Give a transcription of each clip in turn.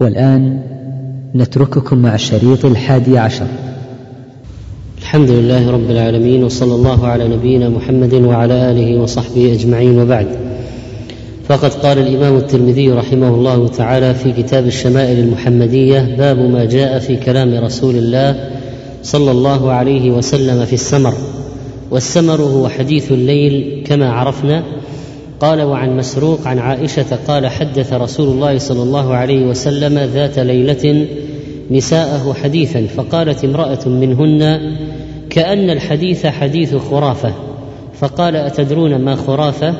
والآن نترككم مع الشريط الحادي عشر. الحمد لله رب العالمين وصلى الله على نبينا محمد وعلى آله وصحبه أجمعين وبعد. فقد قال الإمام الترمذي رحمه الله تعالى في كتاب الشمائل المحمدية باب ما جاء في كلام رسول الله صلى الله عليه وسلم في السمر. والسمر هو حديث الليل كما عرفنا قال وعن مسروق عن عائشة قال حدث رسول الله صلى الله عليه وسلم ذات ليلة نساءه حديثا فقالت امرأة منهن كأن الحديث حديث خرافة فقال أتدرون ما خرافة؟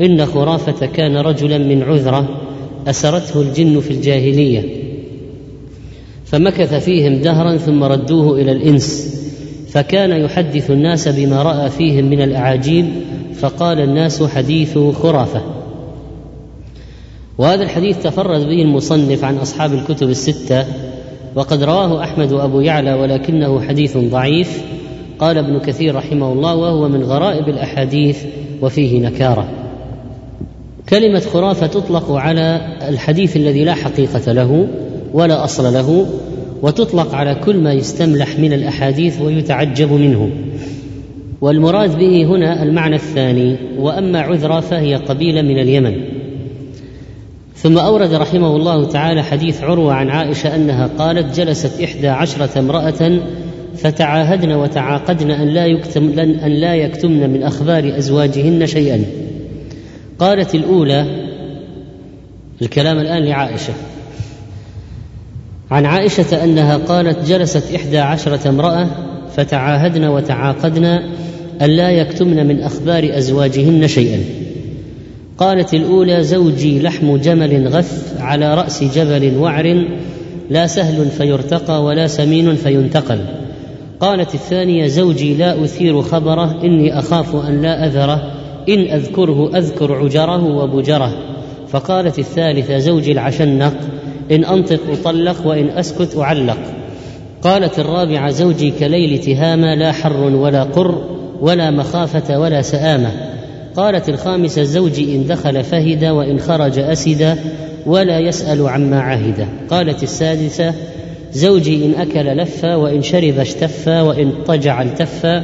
إن خرافة كان رجلا من عذرة أسرته الجن في الجاهلية فمكث فيهم دهرا ثم ردوه إلى الإنس فكان يحدث الناس بما رأى فيهم من الأعاجيب فقال الناس حديث خرافة. وهذا الحديث تفرد به المصنف عن أصحاب الكتب الستة وقد رواه أحمد وأبو يعلى ولكنه حديث ضعيف. قال ابن كثير رحمه الله وهو من غرائب الأحاديث وفيه نكارة. كلمة خرافة تطلق على الحديث الذي لا حقيقة له ولا أصل له وتطلق على كل ما يستملح من الأحاديث ويتعجب منه. والمراد به هنا المعنى الثاني وأما عذرا فهي قبيلة من اليمن. ثم أورد رحمه الله تعالى حديث عروة عن عائشة أنها قالت جلست إحدى عشرة امرأة فتعاهدن وتعاقدن أن لا يكتم أن لا يكتمن من أخبار أزواجهن شيئا. قالت الأولى الكلام الآن لعائشة. عن عائشة أنها قالت جلست إحدى عشرة امرأة فتعاهدن وتعاقدن أن لا يكتمن من أخبار أزواجهن شيئا. قالت الأولى زوجي لحم جمل غث على رأس جبل وعر لا سهل فيرتقى ولا سمين فينتقل. قالت الثانية زوجي لا أثير خبره إني أخاف أن لا أذره إن أذكره أذكر عجره وبجره. فقالت الثالثة زوجي العشنق إن أنطق أطلق وإن أسكت أعلق. قالت الرابعة زوجي كليل تهامه لا حر ولا قر ولا مخافة ولا سآمة. قالت الخامسه زوجي إن دخل فهد وإن خرج أسد ولا يسأل عما عهد. قالت السادسة زوجي إن أكل لف وإن شرب اشتف وإن طجع التف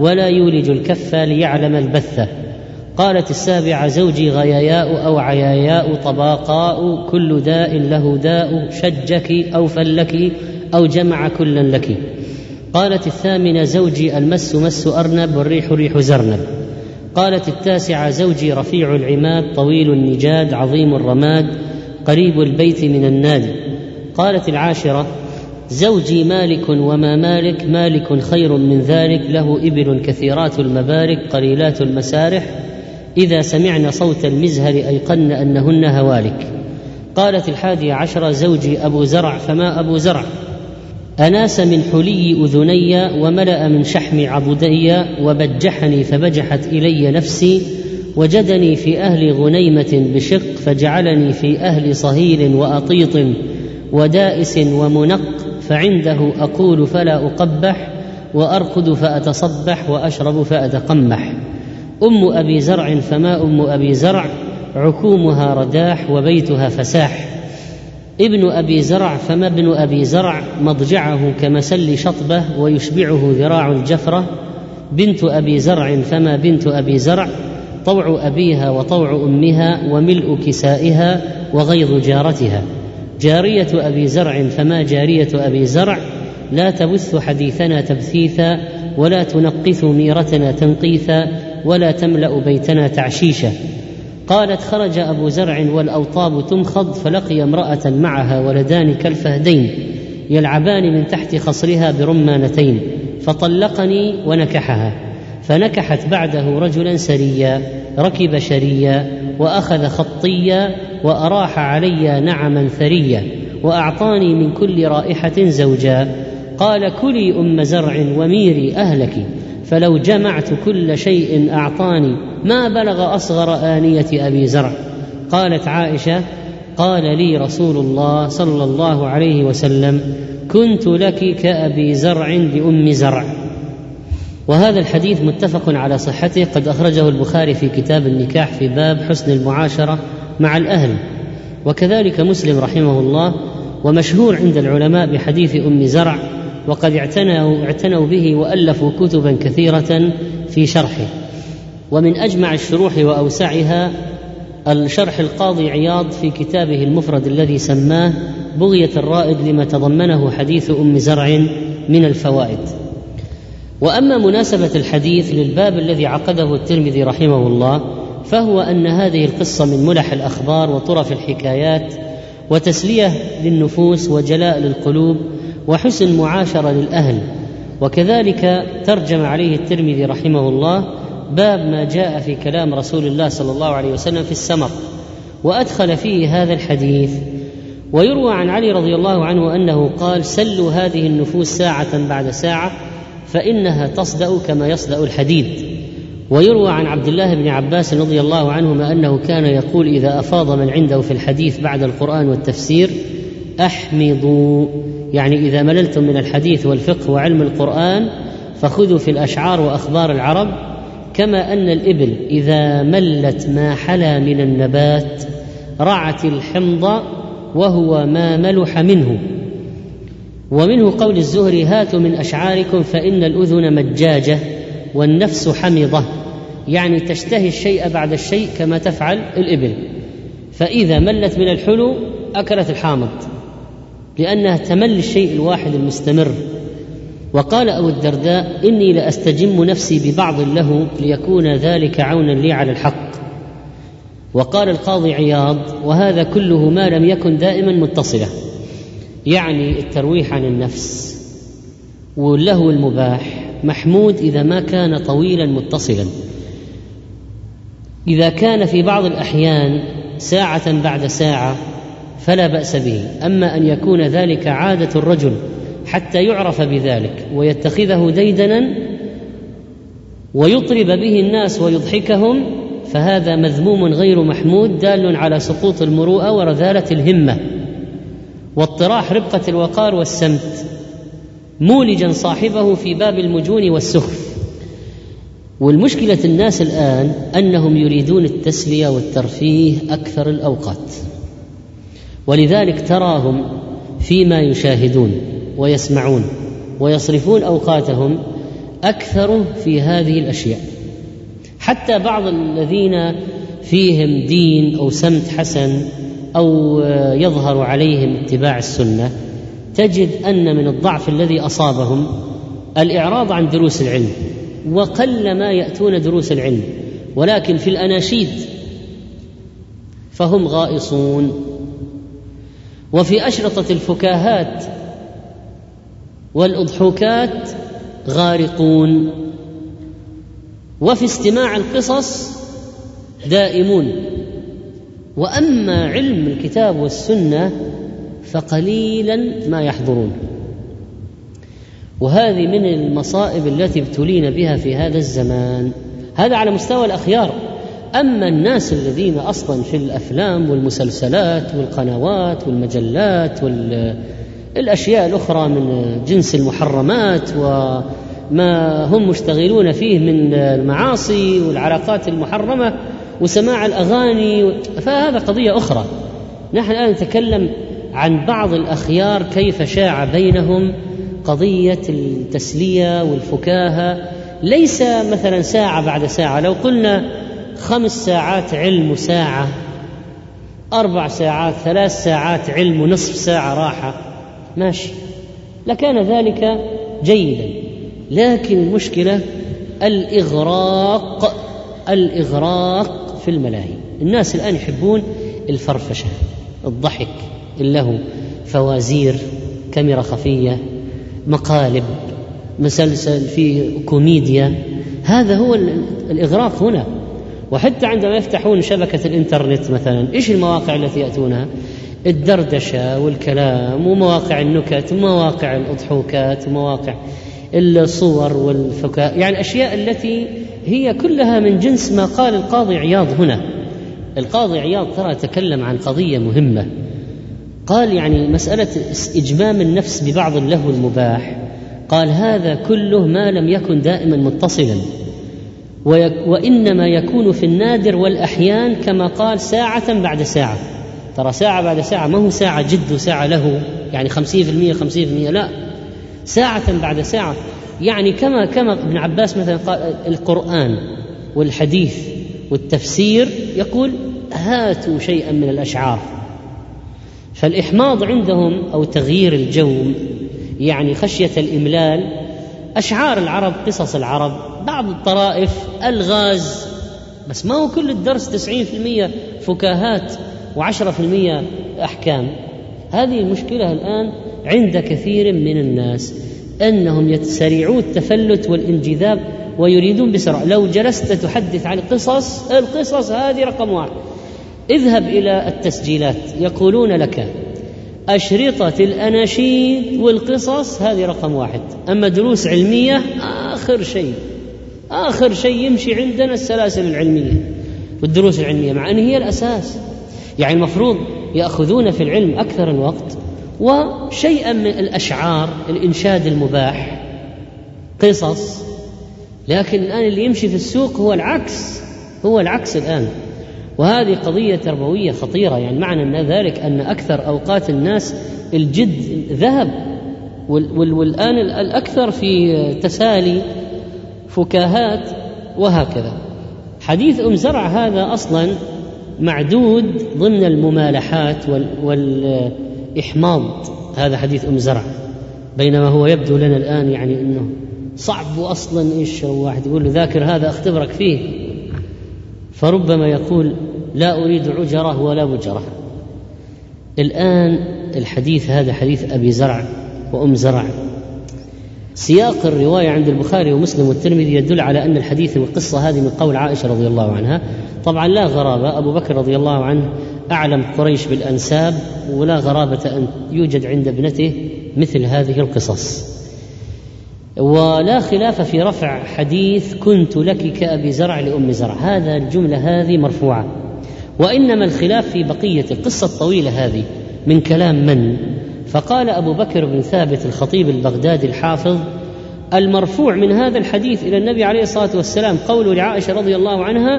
ولا يولج الكف ليعلم البث. قالت السابعة زوجي غياياء أو عياياء طباقاء كل داء له داء شجك أو فلك أو جمع كلا لك. قالت الثامنة زوجي المس مس أرنب والريح ريح زرنب. قالت التاسعة زوجي رفيع العماد طويل النجاد عظيم الرماد قريب البيت من النادي قالت العاشرة زوجي مالك وما مالك مالك خير من ذلك له إبل كثيرات المبارك قليلات المسارح. إذا سمعن صوت المزهر أيقن أنهن هوالك. قالت الحادية عشرة زوجي أبو زرع فما أبو زرع؟ أناس من حلي أذني وملأ من شحم عضدي وبجحني فبجحت إلي نفسي وجدني في أهل غنيمة بشق فجعلني في أهل صهيل وأطيط ودائس ومنق فعنده أقول فلا أقبح وأرقد فأتصبح وأشرب فأتقمح. أم أبي زرع فما أم أبي زرع عكومها رداح وبيتها فساح. ابن أبي زرع فما ابن أبي زرع مضجعه كمسل شطبه ويشبعه ذراع الجفرة؟ بنت أبي زرع فما بنت أبي زرع؟ طوع أبيها وطوع أمها وملء كسائها وغيظ جارتها. جارية أبي زرع فما جارية أبي زرع؟ لا تبث حديثنا تبثيثا ولا تنقث ميرتنا تنقيثا ولا تملأ بيتنا تعشيشا. قالت خرج أبو زرع والأوطاب تمخض فلقي امرأة معها ولدان كالفهدين يلعبان من تحت خصرها برمانتين فطلقني ونكحها فنكحت بعده رجلا سريا ركب شريا وأخذ خطيا وأراح علي نعما ثريا وأعطاني من كل رائحة زوجا قال كلي أم زرع وميري اهلك فلو جمعت كل شيء أعطاني ما بلغ أصغر آنية أبي زرع. قالت عائشة قال لي رسول الله صلى الله عليه وسلم كنت لك كأبي زرع لام زرع. وهذا الحديث متفق على صحته قد أخرجه البخاري في كتاب النكاح في باب حسن المعاشرة مع الأهل. وكذلك مسلم رحمه الله ومشهور عند العلماء بحديث أم زرع وقد اعتنوا اعتنوا به وألفوا كتبا كثيرة في شرحه. ومن أجمع الشروح وأوسعها الشرح القاضي عياض في كتابه المفرد الذي سماه بغية الرائد لما تضمنه حديث أم زرع من الفوائد. وأما مناسبة الحديث للباب الذي عقده الترمذي رحمه الله فهو أن هذه القصة من ملح الأخبار وطرف الحكايات وتسلية للنفوس وجلاء للقلوب وحسن معاشرة للأهل. وكذلك ترجم عليه الترمذي رحمه الله باب ما جاء في كلام رسول الله صلى الله عليه وسلم في السمر وأدخل فيه هذا الحديث. ويروى عن علي رضي الله عنه أنه قال سلوا هذه النفوس ساعة بعد ساعة فإنها تصدأ كما يصدأ الحديد. ويروى عن عبد الله بن عباس رضي الله عنهما أنه كان يقول إذا أفاض من عنده في الحديث بعد القرآن والتفسير أحمضوا. يعني إذا مللتم من الحديث والفقه وعلم القرآن فخذوا في الأشعار وأخبار العرب كما أن الإبل إذا ملت ما حلا من النبات رعت الحمض وهو ما ملح منه. ومنه قول الزهري هاتوا من أشعاركم فإن الأذن مجاجة والنفس حمضة. يعني تشتهي الشيء بعد الشيء كما تفعل الإبل. فإذا ملت من الحلو أكلت الحامض. لأنها تمل الشيء الواحد المستمر. وقال أبو الدرداء إني لأستجم نفسي ببعض له ليكون ذلك عونا لي على الحق. وقال القاضي عياض وهذا كله ما لم يكن دائما متصلا يعني الترويح عن النفس. واللهو المباح محمود إذا ما كان طويلا متصلا. إذا كان في بعض الأحيان ساعة بعد ساعة فلا بأس به. أما أن يكون ذلك عادة الرجل حتى يعرف بذلك ويتخذه ديدنا ويطرب به الناس ويضحكهم فهذا مذموم غير محمود دال على سقوط المروءة ورذالة الهمة. واطراح ربقة الوقار والسمت مولجا صاحبه في باب المجون والسخف. والمشكلة الناس الآن أنهم يريدون التسلية والترفيه أكثر الأوقات. ولذلك تراهم فيما يشاهدون ويسمعون ويصرفون أوقاتهم أكثر في هذه الأشياء. حتى بعض الذين فيهم دين أو سمت حسن أو يظهر عليهم اتباع السنة تجد أن من الضعف الذي أصابهم الإعراض عن دروس العلم وقل ما يأتون دروس العلم ولكن في الأناشيد فهم غائصون. وفي أشرطة الفكاهات والأضحوكات غارقون وفي استماع القصص دائمون. وأما علم الكتاب والسنة فقليلا ما يحضرون. وهذه من المصائب التي ابتلينا بها في هذا الزمان. هذا على مستوى الأخيار. أما الناس الذين أصلا في الأفلام والمسلسلات والقنوات والمجلات والاشياء الأخرى من جنس المحرمات وما هم مشتغلون فيه من المعاصي والعلاقات المحرمة وسماع الأغاني فهذا قضية أخرى. نحن الآن نتكلم عن بعض الأخيار كيف شاع بينهم قضية التسلية والفكاهة. ليس مثلا ساعة بعد ساعة. لو قلنا خمس ساعات علم وساعه أربع ساعات ثلاث ساعات علم ونصف ساعة راحة. ماشي. لكان ذلك جيدا. لكن المشكلة الإغراق الإغراق في الملاهي. الناس الآن يحبون الفرفشة الضحك اللهو فوازير كاميرا خفية مقالب مسلسل فيه كوميديا. هذا هو الإغراق هنا. وحتى عندما يفتحون شبكة الإنترنت مثلا إيش المواقع التي يأتونها؟ الدردشة والكلام ومواقع النكت ومواقع الأضحوكات ومواقع الصور والفكاهه يعني الاشياء التي هي كلها من جنس ما قال القاضي عياض هنا. القاضي عياض ترى تكلم عن قضية مهمة. قال يعني مسألة إجمام النفس ببعض اللهو المباح. قال هذا كله ما لم يكن دائما متصلا. وإنما يكون في النادر والأحيان كما قال ساعة بعد ساعة. ترى ساعة بعد ساعة ما هو ساعة جد وساعة له يعني خمسين في المية خمسين في المية لا. ساعة بعد ساعة يعني كما كما ابن عباس مثلا قال القرآن والحديث والتفسير يقول هاتوا شيئا من الأشعار. فالإحماض عندهم أو تغيير الجو يعني خشية الإملال أشعار العرب قصص العرب بعض الطرائف الغاز بس ما هو كل الدرس تسعين في المية فكاهات وعشرة في المية أحكام. هذه المشكلة الآن عند كثير من الناس أنهم يتسرعون التفلت والانجذاب ويريدون بسرعة. لو جلست تحدث عن قصص القصص هذه رقم واحد. اذهب إلى التسجيلات. يقولون لك أشرطة الأناشيد والقصص هذه رقم واحد. أما دروس علمية آخر شيء. آخر شيء يمشي عندنا السلاسل العلمية والدروس العلمية مع أن هي الأساس. يعني المفروض يأخذون في العلم أكثر الوقت وشيئا من الأشعار الإنشاد المباح قصص. لكن الآن اللي يمشي في السوق هو العكس هو العكس الآن. وهذه قضية تربوية خطيرة. يعني معنى أن ذلك أن أكثر أوقات الناس الجد ذهب والآن الأكثر في تسالي فكاهات وهكذا. حديث أم زرع هذا أصلا معدود ضمن الممالحات والإحماض. هذا حديث أم زرع بينما هو يبدو لنا الآن يعني أنه صعب أصلا إيش واحد يقول له ذاكر هذا أختبرك فيه. فربما يقول لا أريد عجرة ولا بجرة الآن الحديث هذا حديث أبي زرع وأم زرع. سياق الرواية عند البخاري ومسلم والترمذي يدل على أن الحديث والقصة هذه من قول عائشة رضي الله عنها. طبعا لا غرابة أبو بكر رضي الله عنه أعلم قريش بالأنساب ولا غرابة أن يوجد عند ابنته مثل هذه القصص. ولا خلاف في رفع حديث كنت لك كأبي زرع لأم زرع. هذا الجملة هذه مرفوعة. وإنما الخلاف في بقية القصة الطويلة هذه. من كلام من؟ فقال أبو بكر بن ثابت الخطيب البغدادي الحافظ المرفوع من هذا الحديث إلى النبي عليه الصلاة والسلام قول لعائشة رضي الله عنها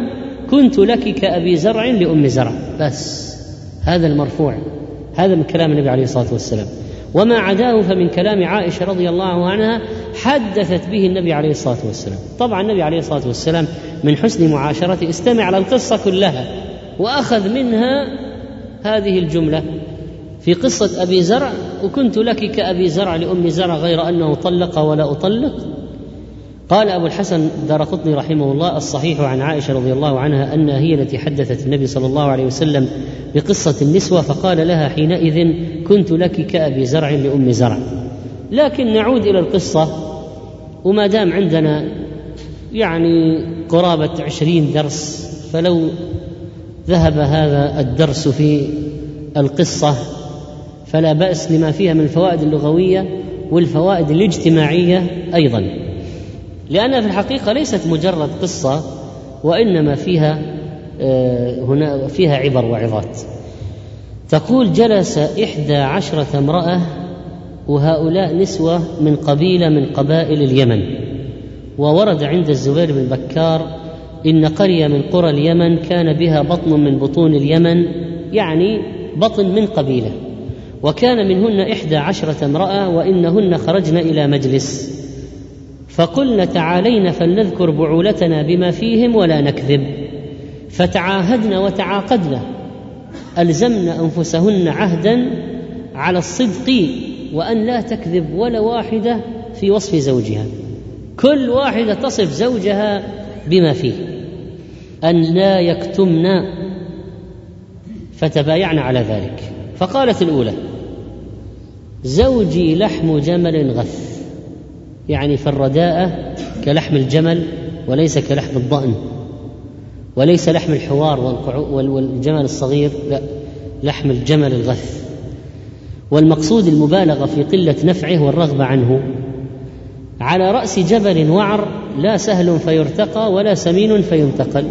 كنت لك كأبي زرع لأم زرع. بس. هذا المرفوع. هذا من كلام النبي عليه الصلاة والسلام. وما عداه فمن كلام عائشة رضي الله عنها حدثت به النبي عليه الصلاة والسلام. طبعا النبي عليه الصلاة والسلام من حسن معاشرته استمع على القصة كلها. وأخذ منها هذه الجملة في قصة أبي زرع وكنت لك كأبي زرع لأم زرع غير أنه طلق ولا أطلق. قال أبو الحسن دار قطني رحمه الله الصحيح عن عائشة رضي الله عنها أنها هي التي حدثت النبي صلى الله عليه وسلم بقصة النسوة فقال لها حينئذ كنت لك كأبي زرع لأم زرع. لكن نعود إلى القصة وما دام عندنا يعني قرابة عشرين درس فلو ذهب هذا الدرس في القصة فلا بأس لما فيها من الفوائد اللغوية والفوائد الاجتماعية أيضا. لأنها في الحقيقة ليست مجرد قصة وإنما فيها آه، هنا فيها عبر وعظات. تقول جلس إحدى عشرة امرأة وهؤلاء نسوة من قبيلة من قبائل اليمن وورد عند الزبير بن بكار إن قرية من قرى اليمن كان بها بطن من بطون اليمن يعني بطن من قبيلة. وكان منهن إحدى عشرة امرأة وإنهن خرجن إلى مجلس. فقلن تعالين فلنذكر بعولتنا بما فيهم ولا نكذب. فتعاهدن وتعاقدن. ألزمن أنفسهن عهدا على الصدق وأن لا تكذب ولا واحدة في وصف زوجها. كل واحدة تصف زوجها بما فيه أن لا يكتمن فتبايعن على ذلك. فقالت الأولى زوجي لحم جمل غث يعني فالرداءة كلحم الجمل وليس كلحم الضأن وليس لحم الحوار والجمل الصغير لا لحم الجمل الغث. والمقصود المبالغة في قلة نفعه والرغبة عنه على رأس جبل وعر لا سهل فيرتقى ولا سمين فينتقل.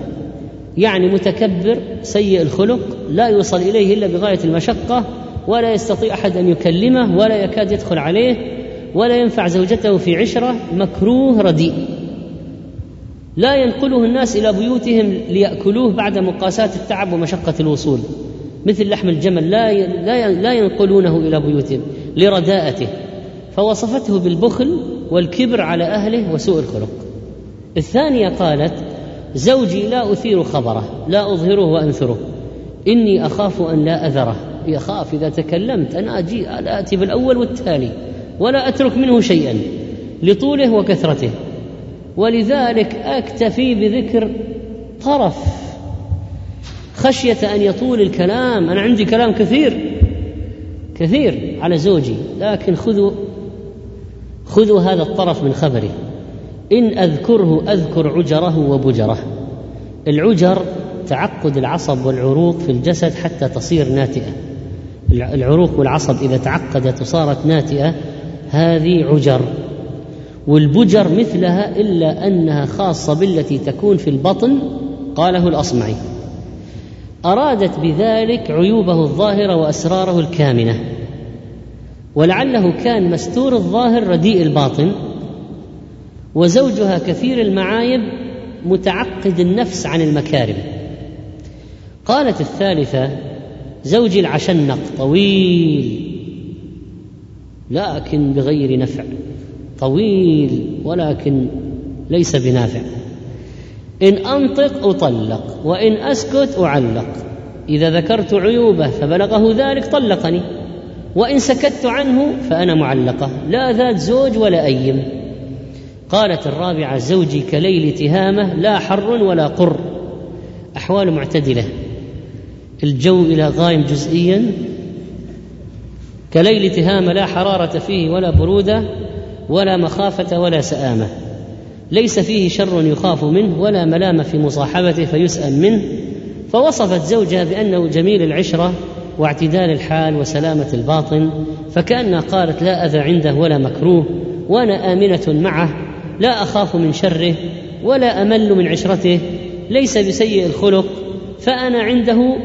يعني متكبر سيء الخلق لا يوصل إليه إلا بغاية المشقة ولا يستطيع أحد أن يكلمه ولا يكاد يدخل عليه ولا ينفع زوجته في عشرة مكروه رديء. لا ينقله الناس إلى بيوتهم ليأكلوه بعد مقاساة التعب ومشقة الوصول. مثل لحم الجمل لا لا لا ينقلونه إلى بيوتهم لرداءته. فوصفته بالبخل والكبر على أهله وسوء الخلق. الثانية قالت زوجي لا أثير خبره لا أظهره وأنثره. إني أخاف أن لا أذره. يخاف إذا تكلمت أنا أجي لا أتي بالأول والتالي ولا أترك منه شيئا لطوله وكثرته. ولذلك أكتفي بذكر طرف خشية أن يطول الكلام. أنا عندي كلام كثير كثير على زوجي لكن خذوا خذوا هذا الطرف من خبره إن أذكره أذكر عجره وبجره. العجر تعقد العصب والعروق في الجسد حتى تصير ناتئة. العروق والعصب إذا تعقدت وصارت ناتئة هذه عجر. والبجر مثلها إلا أنها خاصة بالتي تكون في البطن قاله الأصمعي. أرادت بذلك عيوبه الظاهرة وأسراره الكامنة. ولعله كان مستور الظاهر رديء الباطن. وزوجها كثير المعايب متعقد النفس عن المكارم. قالت الثالثة زوجي العشنق طويل لكن بغير نفع طويل ولكن ليس بنافع. إن أنطق أطلق وإن أسكت أعلق. إذا ذكرت عيوبه فبلغه ذلك طلقني وإن سكت عنه فأنا معلقة. لا ذات زوج ولا ايم قالت الرابعة زوجي كليل تهامه لا حر ولا قر. أحوال معتدلة. الجو إلى غايم جزئيا. كليل تهامه لا حرارة فيه ولا برودة ولا مخافة ولا سآمة. ليس فيه شر يخاف منه ولا ملامة في مصاحبته فيسأم منه. فوصفت زوجها بأنه جميل العشرة واعتدال الحال وسلامة الباطن. فكأنها قالت لا أذى عنده ولا مكروه وأنا آمنة معه. لا أخاف من شره ولا أمل من عشرته ليس بسيء الخلق فأنا عنده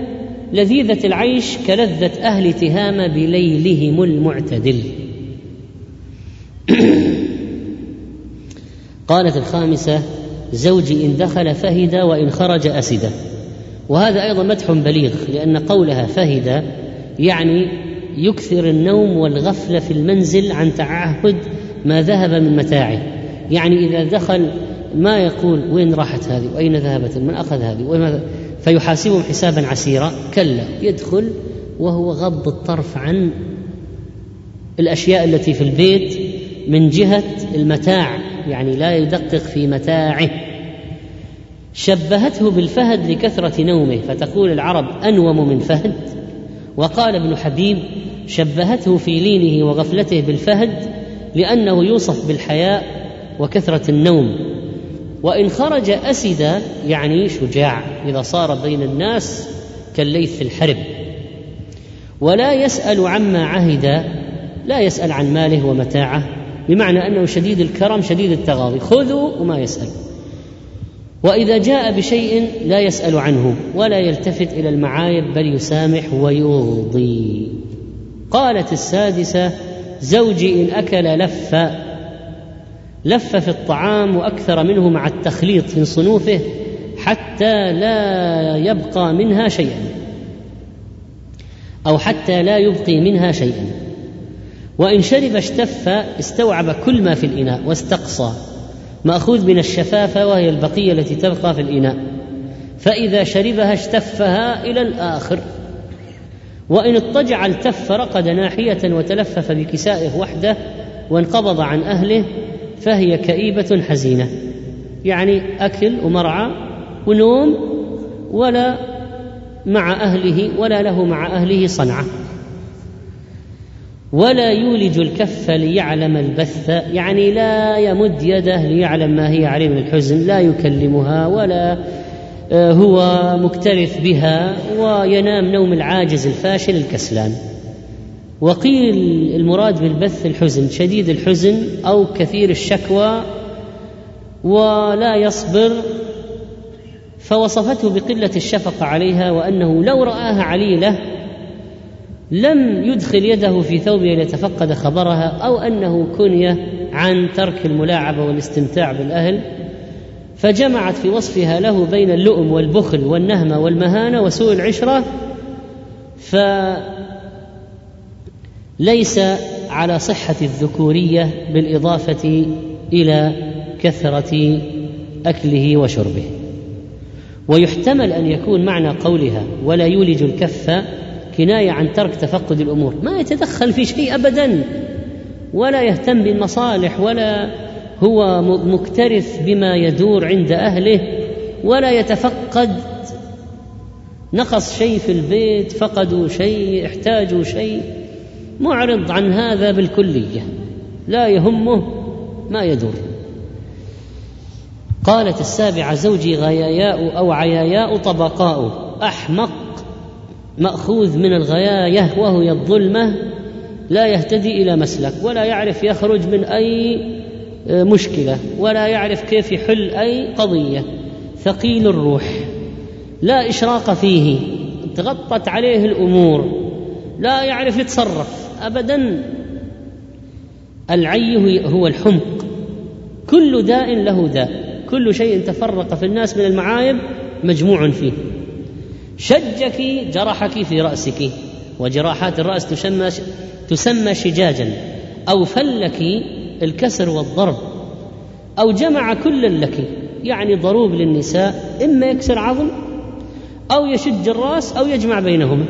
لذيذة العيش كلذة أهل تهامة بليلهم المعتدل. قالت الخامسة زوجي إن دخل فهد وإن خرج أسد. وهذا أيضا مدح بليغ لأن قولها فهد يعني يكثر النوم والغفلة في المنزل عن تعهد ما ذهب من متاعه. يعني إذا دخل ما يقول وين راحت هذه وأين ذهبت من أخذ هذه وين فيحاسبهم حسابا عسيرا. كلا يدخل وهو غض الطرف عن الأشياء التي في البيت من جهة المتاع يعني لا يدقق في متاعه. شبهته بالفهد لكثرة نومه فتقول العرب أنوم من فهد. وقال ابن حبيب شبهته في لينه وغفلته بالفهد لأنه يوصف بالحياء وكثرة النوم. وإن خرج أسد يعني شجاع إذا صار بين الناس كالليث في الحرب. ولا يسأل عما عهد لا يسأل عن ماله ومتاعه بمعنى أنه شديد الكرم شديد التغاضي. خذوا وما يسأل. وإذا جاء بشيء لا يسأل عنه ولا يلتفت إلى المعايب بل يسامح ويغضي قالت السادسة زوجي إن أكل لف لف في الطعام وأكثر منه مع التخليط في صنوفه حتى لا يبقى منها شيئا. أو حتى لا يبقي منها شيئا. وإن شرب اشتف استوعب كل ما في الإناء واستقصى. مأخوذ من الشفافة وهي البقية التي تبقى في الإناء. فإذا شربها اشتفها إلى الآخر. وإن اضطجع التف رقد ناحية وتلفف بكسائه وحده وانقبض عن أهله فهي كئيبة حزينة. يعني أكل ومرعى ونوم ولا مع أهله ولا له مع أهله صنعة. ولا يولج الكف ليعلم البث. يعني لا يمد يده ليعلم ما هي عليه من الحزن. لا يكلمها ولا آه، هو مكترث بها وينام نوم العاجز الفاشل الكسلان. وقيل المراد بالبث الحزن شديد الحزن أو كثير الشكوى ولا يصبر فوصفته بقلة الشفقه عليها وأنه لو رآها عليلة لم يدخل يده في ثوبه ليتفقد خبرها أو أنه كني عن ترك الملاعبة والاستمتاع بالأهل فجمعت في وصفها له بين اللؤم والبخل والنهمة والمهانة وسوء العشرة فليس على صحة الذكورية بالإضافة إلى كثرة أكله وشربه. ويحتمل أن يكون معنى قولها ولا يولج الكف كناية عن ترك تفقد الأمور. ما يتدخل في شيء أبدا. ولا يهتم بالمصالح ولا هو مكترث بما يدور عند أهله ولا يتفقد. نقص شيء في البيت فقدوا شيء احتاجوا شيء. معرض عن هذا بالكلية لا يهمه ما يدور. قالت السابعة زوجي غياياء أو عياياء طبقاء أحمق مأخوذ من الغياية وهي الظلمه لا يهتدي إلى مسلك ولا يعرف يخرج من أي مشكلة ولا يعرف كيف يحل أي قضية. ثقيل الروح لا إشراق فيه تغطت عليه الأمور لا يعرف يتصرف. ابدا. العي هو الحمق. كل داء له داء. كل شيء تفرق في الناس من المعايب مجموع فيه. شجك جرحك في رأسك. وجراحات الرأس تسمى تسمى شجاجا. أو فلك الكسر والضرب. أو جمع كلا لك. يعني ضروب للنساء. إما يكسر عظم أو يشج الرأس أو يجمع بينهما.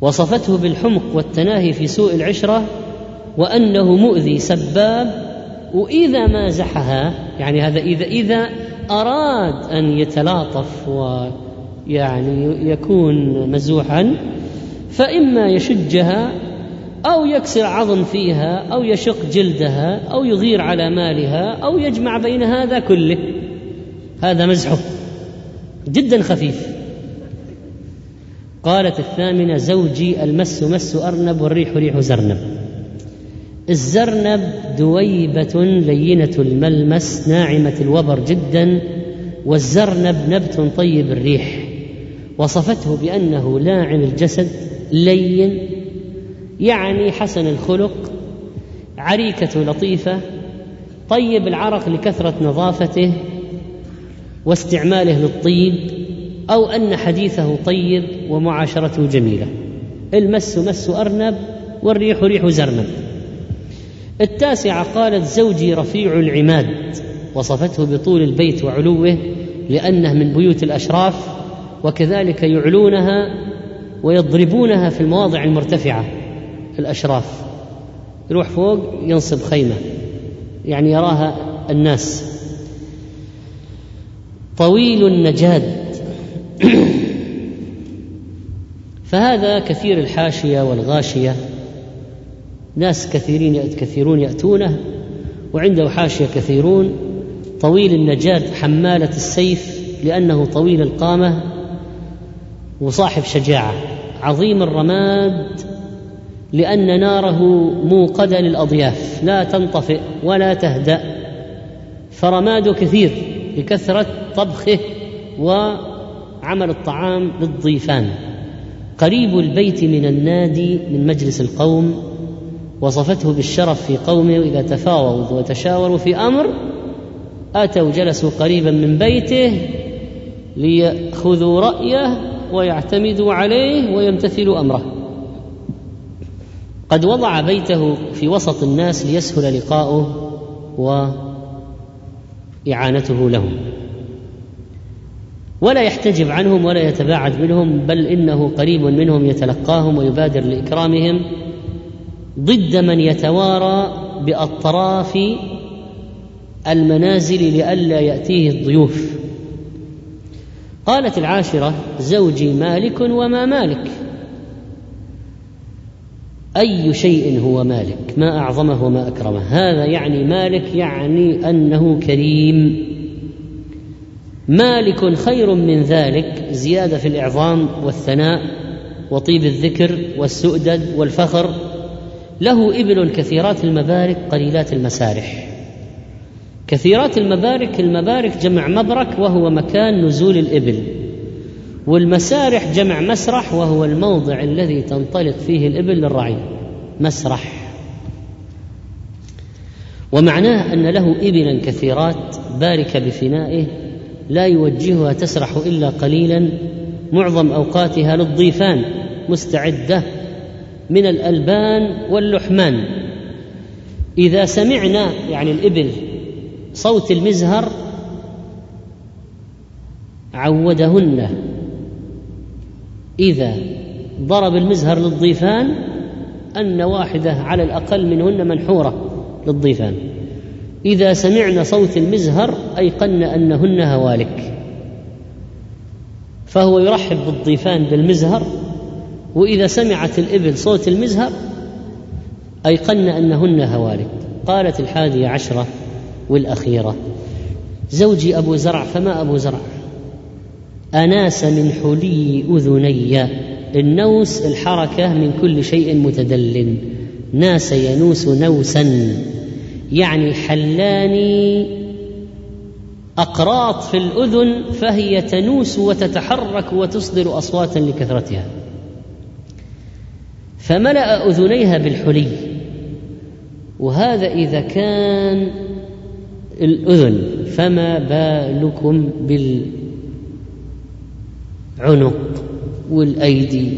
وصفته بالحمق والتناهي في سوء العشرة وأنه مؤذي سباب وإذا مازحها يعني هذا إذا إذا أراد أن يتلاطف ويعني يكون مزوحا فإما يشجها أو يكسر عظم فيها أو يشق جلدها أو يغير على مالها أو يجمع بين هذا كله. هذا مزحه جدا خفيف. قالت الثامنة زوجي المس مس أرنب والريح ريح زرنب. الزرنب دويبة لينة الملمس ناعمة الوبر جدا والزرنب نبت طيب الريح. وصفته بأنه لاعن الجسد لين يعني حسن الخلق عريكة لطيفة طيب العرق لكثرة نظافته واستعماله للطيب أو أن حديثه طيب ومعاشرته جميلة. المس مس أرنب والريح ريح زرنب. التاسعة قالت زوجي رفيع العماد وصفته بطول البيت وعلوه لأنه من بيوت الأشراف وكذلك يعلونها ويضربونها في المواضع المرتفعة الأشراف. يروح فوق ينصب خيمة يعني يراها الناس. طويل النجاد فهذا كثير الحاشية والغاشية. ناس كثيرين كثيرون يأتونه وعنده حاشية كثيرون. طويل النجاد حمالة السيف لأنه طويل القامة وصاحب شجاعة. عظيم الرماد لأن ناره موقدة للأضياف. لا تنطفئ ولا تهدأ. فرماده كثير لكثرة طبخه وعمل الطعام للضيفان. قريب البيت من النادي من مجلس القوم وصفته بالشرف في قومه إذا تفاوضوا وتشاوروا في أمر أتوا جلسوا قريبا من بيته ليأخذوا رأيه ويعتمدوا عليه ويمتثلوا أمره. قد وضع بيته في وسط الناس ليسهل لقاؤه وإعانته لهم. ولا يحتجب عنهم ولا يتباعد منهم بل إنه قريب منهم يتلقاهم ويبادر لإكرامهم ضد من يتوارى بأطراف المنازل لئلا يأتيه الضيوف. قالت العاشرة زوجي مالك وما مالك؟ أي شيء هو مالك؟ ما أعظمه وما أكرمه. هذا يعني مالك يعني أنه كريم. مالك خير من ذلك زيادة في الإعظام والثناء وطيب الذكر والسؤدد والفخر. له إبل كثيرات المبارك قليلات المسارح. كثيرات المبارك المبارك جمع مبرك وهو مكان نزول الإبل. والمسارح جمع مسرح وهو الموضع الذي تنطلق فيه الإبل للرعي. مسرح. ومعناه أن له إبلا كثيرات بارك بفنائه لا يوجهها تسرح إلا قليلا. معظم أوقاتها للضيفان مستعدة من الألبان واللحمان. إذا سمعنا يعني الإبل صوت المزهر عودهن. إذا ضرب المزهر للضيفان أن واحدة على الأقل منهن منحورة للضيفان. إذا سمعن صوت المزهر أيقن أنهن هوالك. فهو يرحب بالضيفان بالمزهر وإذا سمعت الإبل صوت المزهر أيقن أنهن هوالك. قالت الحادية عشرة والأخيرة زوجي أبو زرع فما أبو زرع؟ أناس من حلي أذني النوس الحركة من كل شيء متدل ناس ينوس نوسا. يعني حلاني أقراط في الأذن فهي تنوس وتتحرك وتصدر أصواتا لكثرتها. فملأ أذنيها بالحلي وهذا إذا كان الأذن فما بالكم بالعنق والأيدي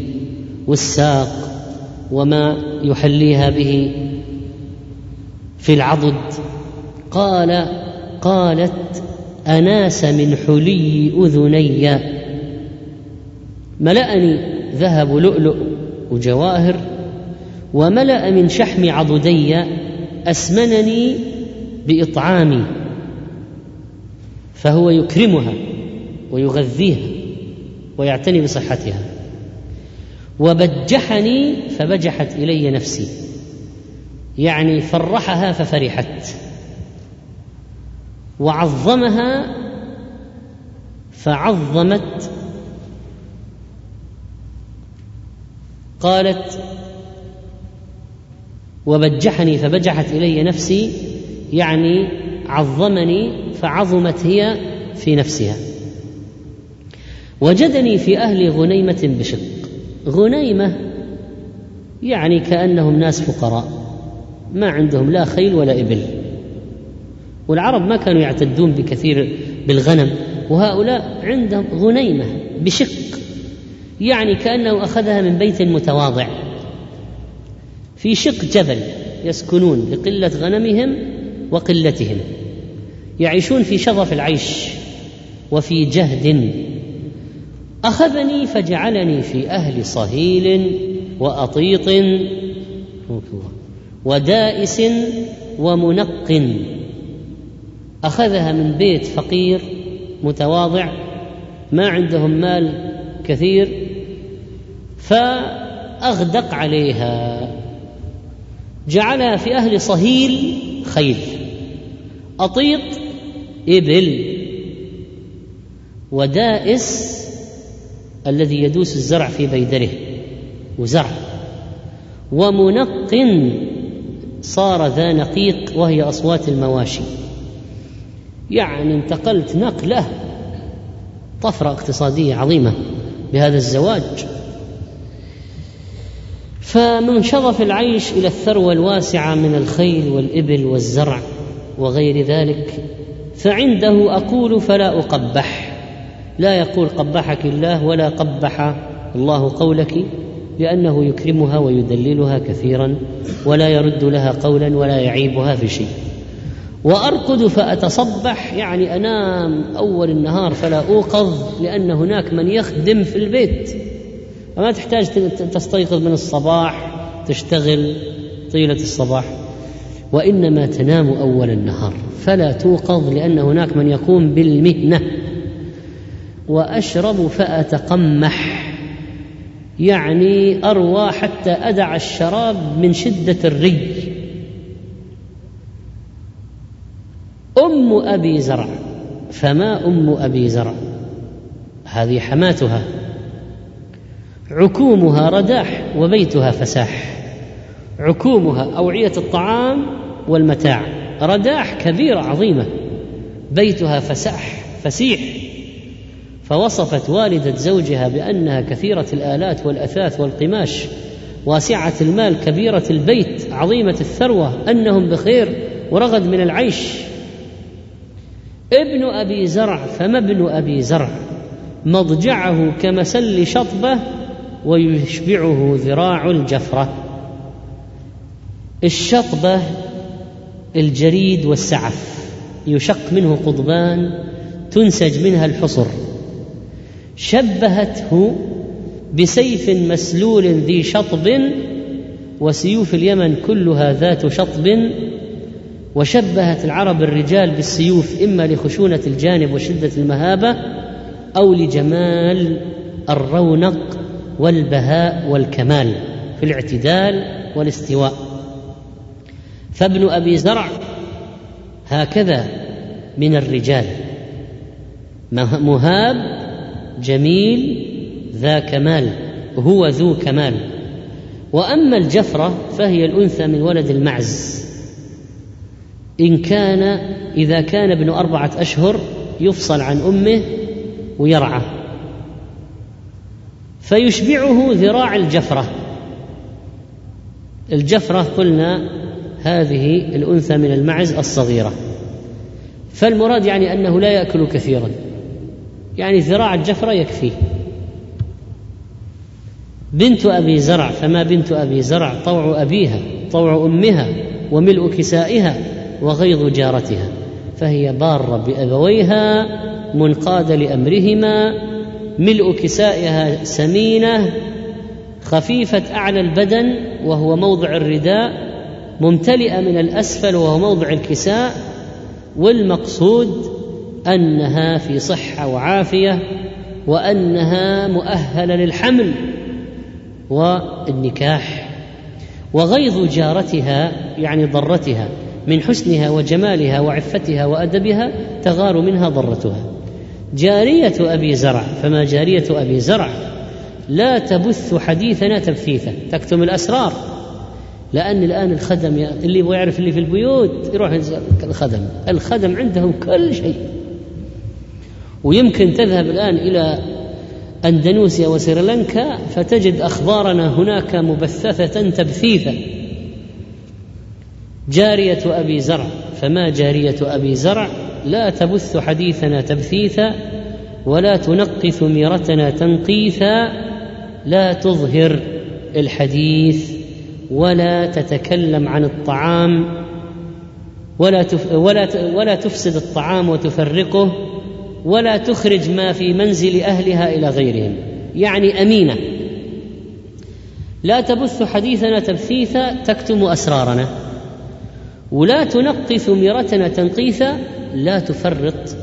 والساق وما يحليها به في العضد. قال قالت أناس من حلي أذني. ملأني ذهب لؤلؤ وجواهر وملأ من شحم عضدي. أسمنني بإطعامي. فهو يكرمها ويغذيها ويعتني بصحتها. وبجحني فبجحت إلي نفسي. يعني فرحها ففرحت. وعظمها فعظمت. قالت وبجحني فبجحت إلي نفسي يعني عظمني فعظمت هي في نفسها. وجدني في أهل غنيمة بشق. غنيمة يعني كأنهم ناس فقراء. ما عندهم لا خيل ولا إبل. والعرب ما كانوا يعتدون بكثير بالغنم وهؤلاء عندهم غنيمة بشق يعني كأنه أخذها من بيت متواضع. في شق جبل يسكنون لقله غنمهم وقلتهم. يعيشون في شظف العيش وفي جهد. أخذني فجعلني في أهل صهيل وأطيط. ودائس ومنق. أخذها من بيت فقير متواضع ما عندهم مال كثير فأغدق عليها. جعلها في أهل صهيل خيل أطيط إبل. ودائس الذي يدوس الزرع في بيدره وزرع. ومنق. صار ذا نقيق وهي أصوات المواشي. يعني انتقلت نقلة طفرة اقتصادية عظيمة بهذا الزواج. فمن شظف العيش إلى الثروة الواسعة من الخيل والإبل والزرع وغير ذلك فعنده أقول فلا أقبح. لا يقول قبحك الله ولا قبح الله قولك لأنه يكرمها ويدللها كثيرا ولا يرد لها قولا ولا يعيبها في شيء. وارقد فأتصبح يعني أنام أول النهار فلا أوقظ لأن هناك من يخدم في البيت. فما تحتاج تستيقظ من الصباح تشتغل طيلة الصباح. وإنما تنام أول النهار. فلا توقظ لأن هناك من يقوم بالمهنة. وأشرب فأتقمح. يعني أروى حتى أدع الشراب من شدة الري. أم أبي زرع فما أم أبي زرع؟ هذه حماتها. عكومها رداح وبيتها فساح. عكومها أوعية الطعام والمتاع رداح كبيرة عظيمة. بيتها فساح فسيح. فوصفت والدة زوجها بأنها كثيرة الآلات والأثاث والقماش واسعة المال كبيرة البيت عظيمة الثروة أنهم بخير ورغد من العيش. ابن أبي زرع فما ابن أبي زرع مضجعه كمسل شطبة ويشبعه ذراع الجفرة. الشطبة الجريد والسعف يشق منه قضبان تنسج منها الحصر. شبهته بسيف مسلول ذي شطب وسيوف اليمن كلها ذات شطب وشبهت العرب الرجال بالسيوف إما لخشونة الجانب وشدة المهابة أو لجمال الرونق والبهاء والكمال في الاعتدال والاستواء. فابن أبي زرع هكذا من الرجال مهاب جميل ذا كمال هو ذو كمال. وأما الجفرة فهي الأنثى من ولد المعز. إن كان إذا كان ابن أربعة أشهر يفصل عن أمه ويرعى. فيشبعه ذراع الجفرة. الجفرة قلنا هذه الأنثى من المعز الصغيرة. فالمراد يعني أنه لا يأكل كثيرا. يعني ذراع الجفرة يكفيه بنت أبي زرع فما بنت أبي زرع؟ طوع أبيها طوع أمها وملء كسائها وغيظ جارتها. فهي بارة بأبويها منقاده لأمرهما ملء كسائها سمينة خفيفة أعلى البدن وهو موضع الرداء ممتلئة من الأسفل وهو موضع الكساء والمقصود أنها في صحة وعافية وأنها مؤهلة للحمل والنكاح وغيظ جارتها يعني ضرتها من حسنها وجمالها وعفتها وأدبها تغار منها ضرتها. جارية أبي زرع فما جارية أبي زرع؟ لا تبث حديثنا تبثيثا. تكتم الأسرار. لأن الآن الخدم اللي يبغى يعرف اللي في البيوت يروح الخدم. الخدم عندهم كل شيء. ويمكن تذهب الآن إلى أندونيسيا وسريلانكا فتجد أخبارنا هناك مبثثة تبثيثا. جارية أبي زرع فما جارية أبي زرع؟ لا تبث حديثنا تبثيثا ولا تنقي ثميرتنا تنقيثا. لا تظهر الحديث ولا تتكلم عن الطعام ولا ولا ولا تفسد الطعام وتفرقه. ولا تخرج ما في منزل أهلها إلى غيرهم. يعني أمينة. لا تبث حديثنا تبثيثا تكتم أسرارنا. ولا تنقي ثمرتنا تنقيثا لا تفرط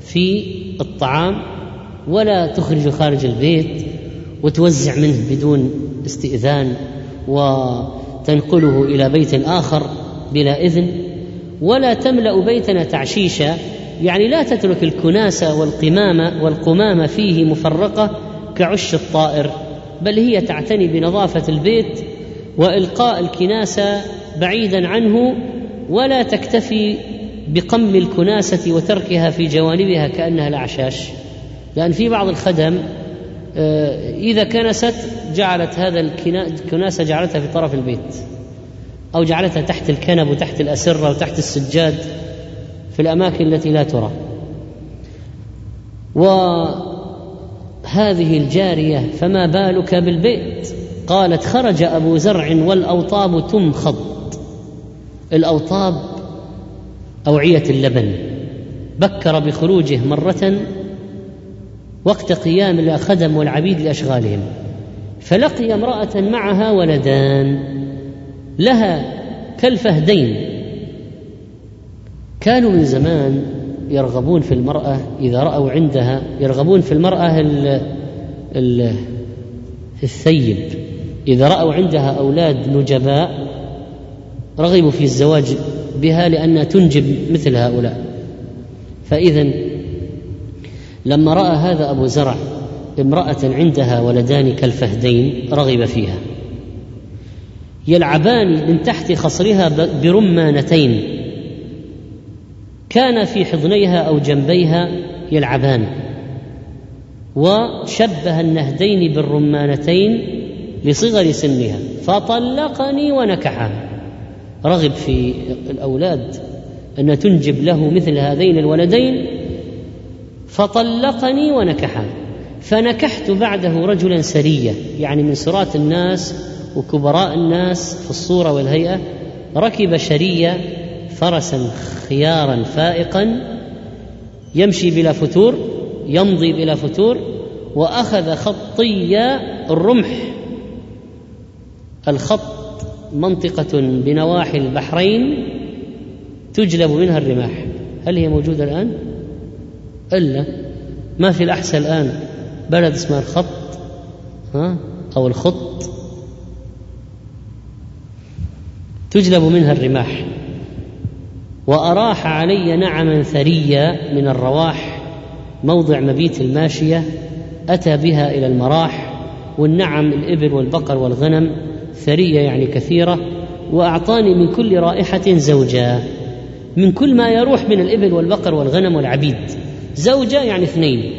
في الطعام ولا تخرج خارج البيت وتوزع منه بدون استئذان وتنقله إلى بيت آخر بلا إذن. ولا تملأ بيتنا تعشيشا يعني لا تترك الكناسة والقمامة والقمامة فيه مفرقة كعش الطائر بل هي تعتني بنظافة البيت وإلقاء الكناسة بعيدا عنه ولا تكتفي بقم الكناسة وتركها في جوانبها كأنها الأعشاش. لأن في بعض الخدم آه، إذا كنست جعلت هذا الكناسة جعلتها في طرف البيت أو جعلتها تحت الكنب وتحت الأسرة وتحت السجاد. في الأماكن التي لا ترى. وهذه الجارية فما بالك بالبيت؟ قالت خرج أبو زرع والأوطاب تمخض. الأوطاب أوعية اللبن. بكر بخروجه مرة وقت قيام الخدم والعبيد لأشغالهم. فلقي امرأة معها ولدان لها كالفهدين كانوا من زمان يرغبون في المرأة إذا رأوا عندها يرغبون في المرأة ال ال الثيب. إذا رأوا عندها أولاد نجباء رغبوا في الزواج بها لأنها تنجب مثل هؤلاء. فإذا لما رأى هذا أبو زرع امرأة عندها ولدان كالفهدين رغب فيها. يلعبان من تحت خصرها برمانتين. كان في حضنيها أو جنبيها يلعبان وشبه النهدين بالرمانتين لصغر سنها فطلقني ونكحها. رغب في الأولاد أن تنجب له مثل هذين الولدين فطلقني ونكحها. فنكحت بعده رجلا سرية يعني من سرات الناس وكبراء الناس في الصورة والهيئة ركب شرية فرسا خيارا فائقا يمشي بلا فتور يمضي بلا فتور وأخذ خطي الرمح. الخط منطقة بنواحي البحرين تجلب منها الرماح. هل هي موجودة الآن؟ إلا. ما في الاحساء الآن. بلد اسمها الخط ها أو الخط. تجلب منها الرماح. وأراح علي نعما ثريا من الرواح موضع مبيت الماشية أتى بها إلى المراح والنعم الابل والبقر والغنم ثريه يعني كثيرة وأعطاني من كل رائحة زوجا. من كل ما يروح من الابل والبقر والغنم والعبيد. زوجه يعني اثنين.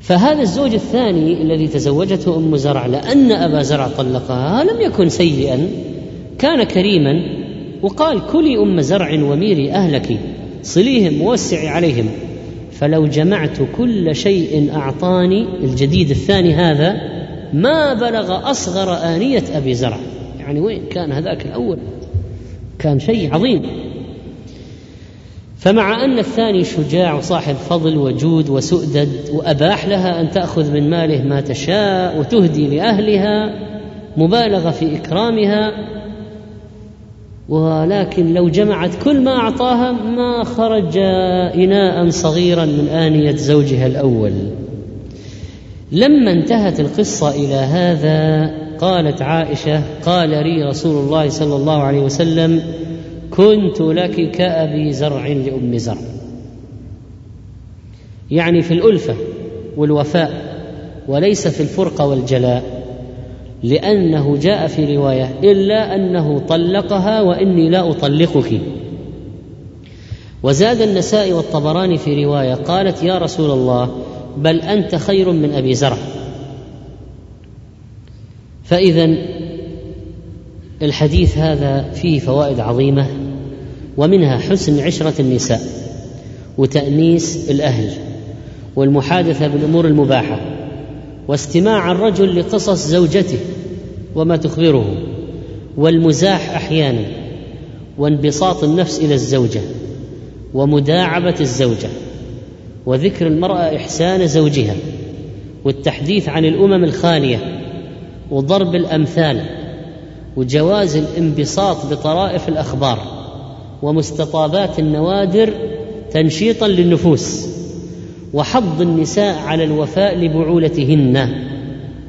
فهذا الزوج الثاني الذي تزوجته أم زرع لأن أبا زرع طلقها لم يكن سيئا كان كريما وقال كلي أم زرع وميري أهلك صليهم ووسعي عليهم. فلو جمعت كل شيء أعطاني الجديد الثاني هذا ما بلغ أصغر آنية أبي زرع. يعني وين كان هذاك الأول؟ كان شيء عظيم. فمع أن الثاني شجاع وصاحب فضل وجود وسؤدد وأباح لها أن تأخذ من ماله ما تشاء وتهدي لأهلها مبالغه في إكرامها ولكن لو جمعت كل ما أعطاها ما خرج إناء صغيرا من آنية زوجها الأول. لما انتهت القصة إلى هذا قالت عائشة قال لي رسول الله صلى الله عليه وسلم كنت لك كأبي زرع لأم زرع. يعني في الألفة والوفاء وليس في الفرقة والجلاء. لأنه جاء في رواية إلا أنه طلقها وإني لا أطلقك. وزاد النسائي والطبراني في رواية قالت يا رسول الله بل أنت خير من أبي زرع. فاذا الحديث هذا فيه فوائد عظيمة ومنها حسن عشرة النساء وتأنيس الأهل والمحادثة بالأمور المباحة. واستماع الرجل لقصص زوجته وما تخبره والمزاح أحيانا وانبساط النفس إلى الزوجة ومداعبة الزوجة وذكر المرأة إحسان زوجها والتحديث عن الأمم الخالية وضرب الأمثال وجواز الانبساط بطرائف الأخبار ومستطابات النوادر تنشيطا للنفوس. وحض النساء على الوفاء لبعولتهن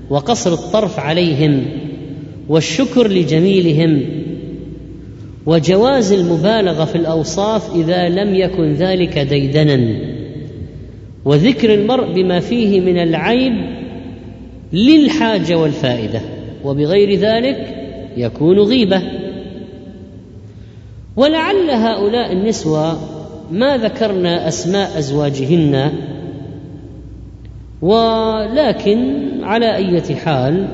وقصر الطرف عليهم والشكر لجميلهم وجواز المبالغة في الأوصاف إذا لم يكن ذلك ديدنا وذكر المرء بما فيه من العيب للحاجة والفائدة وبغير ذلك يكون غيبة. ولعل هؤلاء النسوة ما ذكرنا أسماء أزواجهن ولكن على اية حال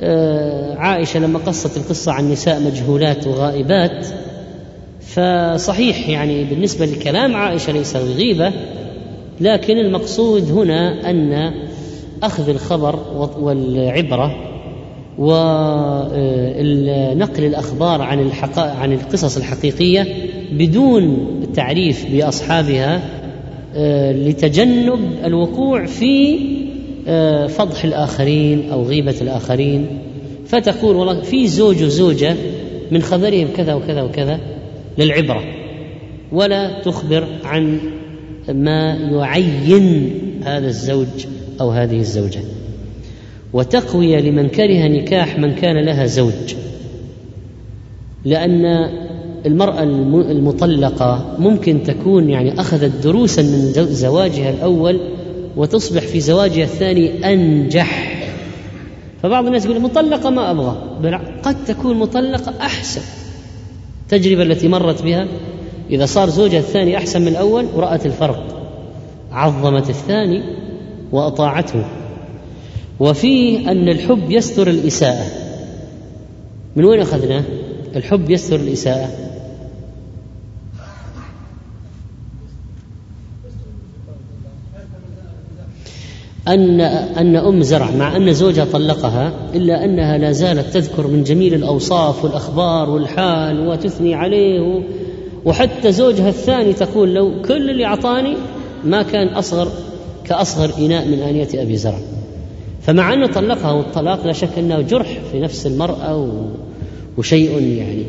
آه، عائشة لما قصت القصة عن نساء مجهولات وغائبات فصحيح يعني بالنسبة لكلام عائشة ليس غيبة لكن المقصود هنا أن أخذ الخبر والعبرة ونقل الأخبار عن عن القصص الحقيقية بدون التعريف بأصحابها لتجنب الوقوع في آه، فضح الآخرين أو غيبة الآخرين. فتقول والله في زوج وزوجة من خبرهم كذا وكذا وكذا للعبرة ولا تخبر عن ما يعين هذا الزوج أو هذه الزوجة. وتقوية لمن كره نكاح من كان لها زوج لأن المرأة المطلقة ممكن تكون يعني أخذت دروسا من زواجها الأول وتصبح في زواجها الثاني أنجح. فبعض الناس يقول مطلقة ما أبغى قد تكون مطلقة أحسن. التجربة التي مرت بها إذا صار زوجها الثاني أحسن من الأول ورأت الفرق عظمت الثاني وأطاعته. وفيه أن الحب يستر الإساءة. من وين أخذناه؟ الحب يستر الإساءة. أن أن أم زرع مع أن زوجها طلقها إلا أنها لا زالت تذكر من جميل الأوصاف والأخبار والحال وتثني عليه. وحتى زوجها الثاني تقول لو كل اللي أعطاني ما كان أصغر كأصغر إناء من آنية أبي زرع. فمع أنه طلقها والطلاق لا شك أنه جرح في نفس المرأة وشيء يعني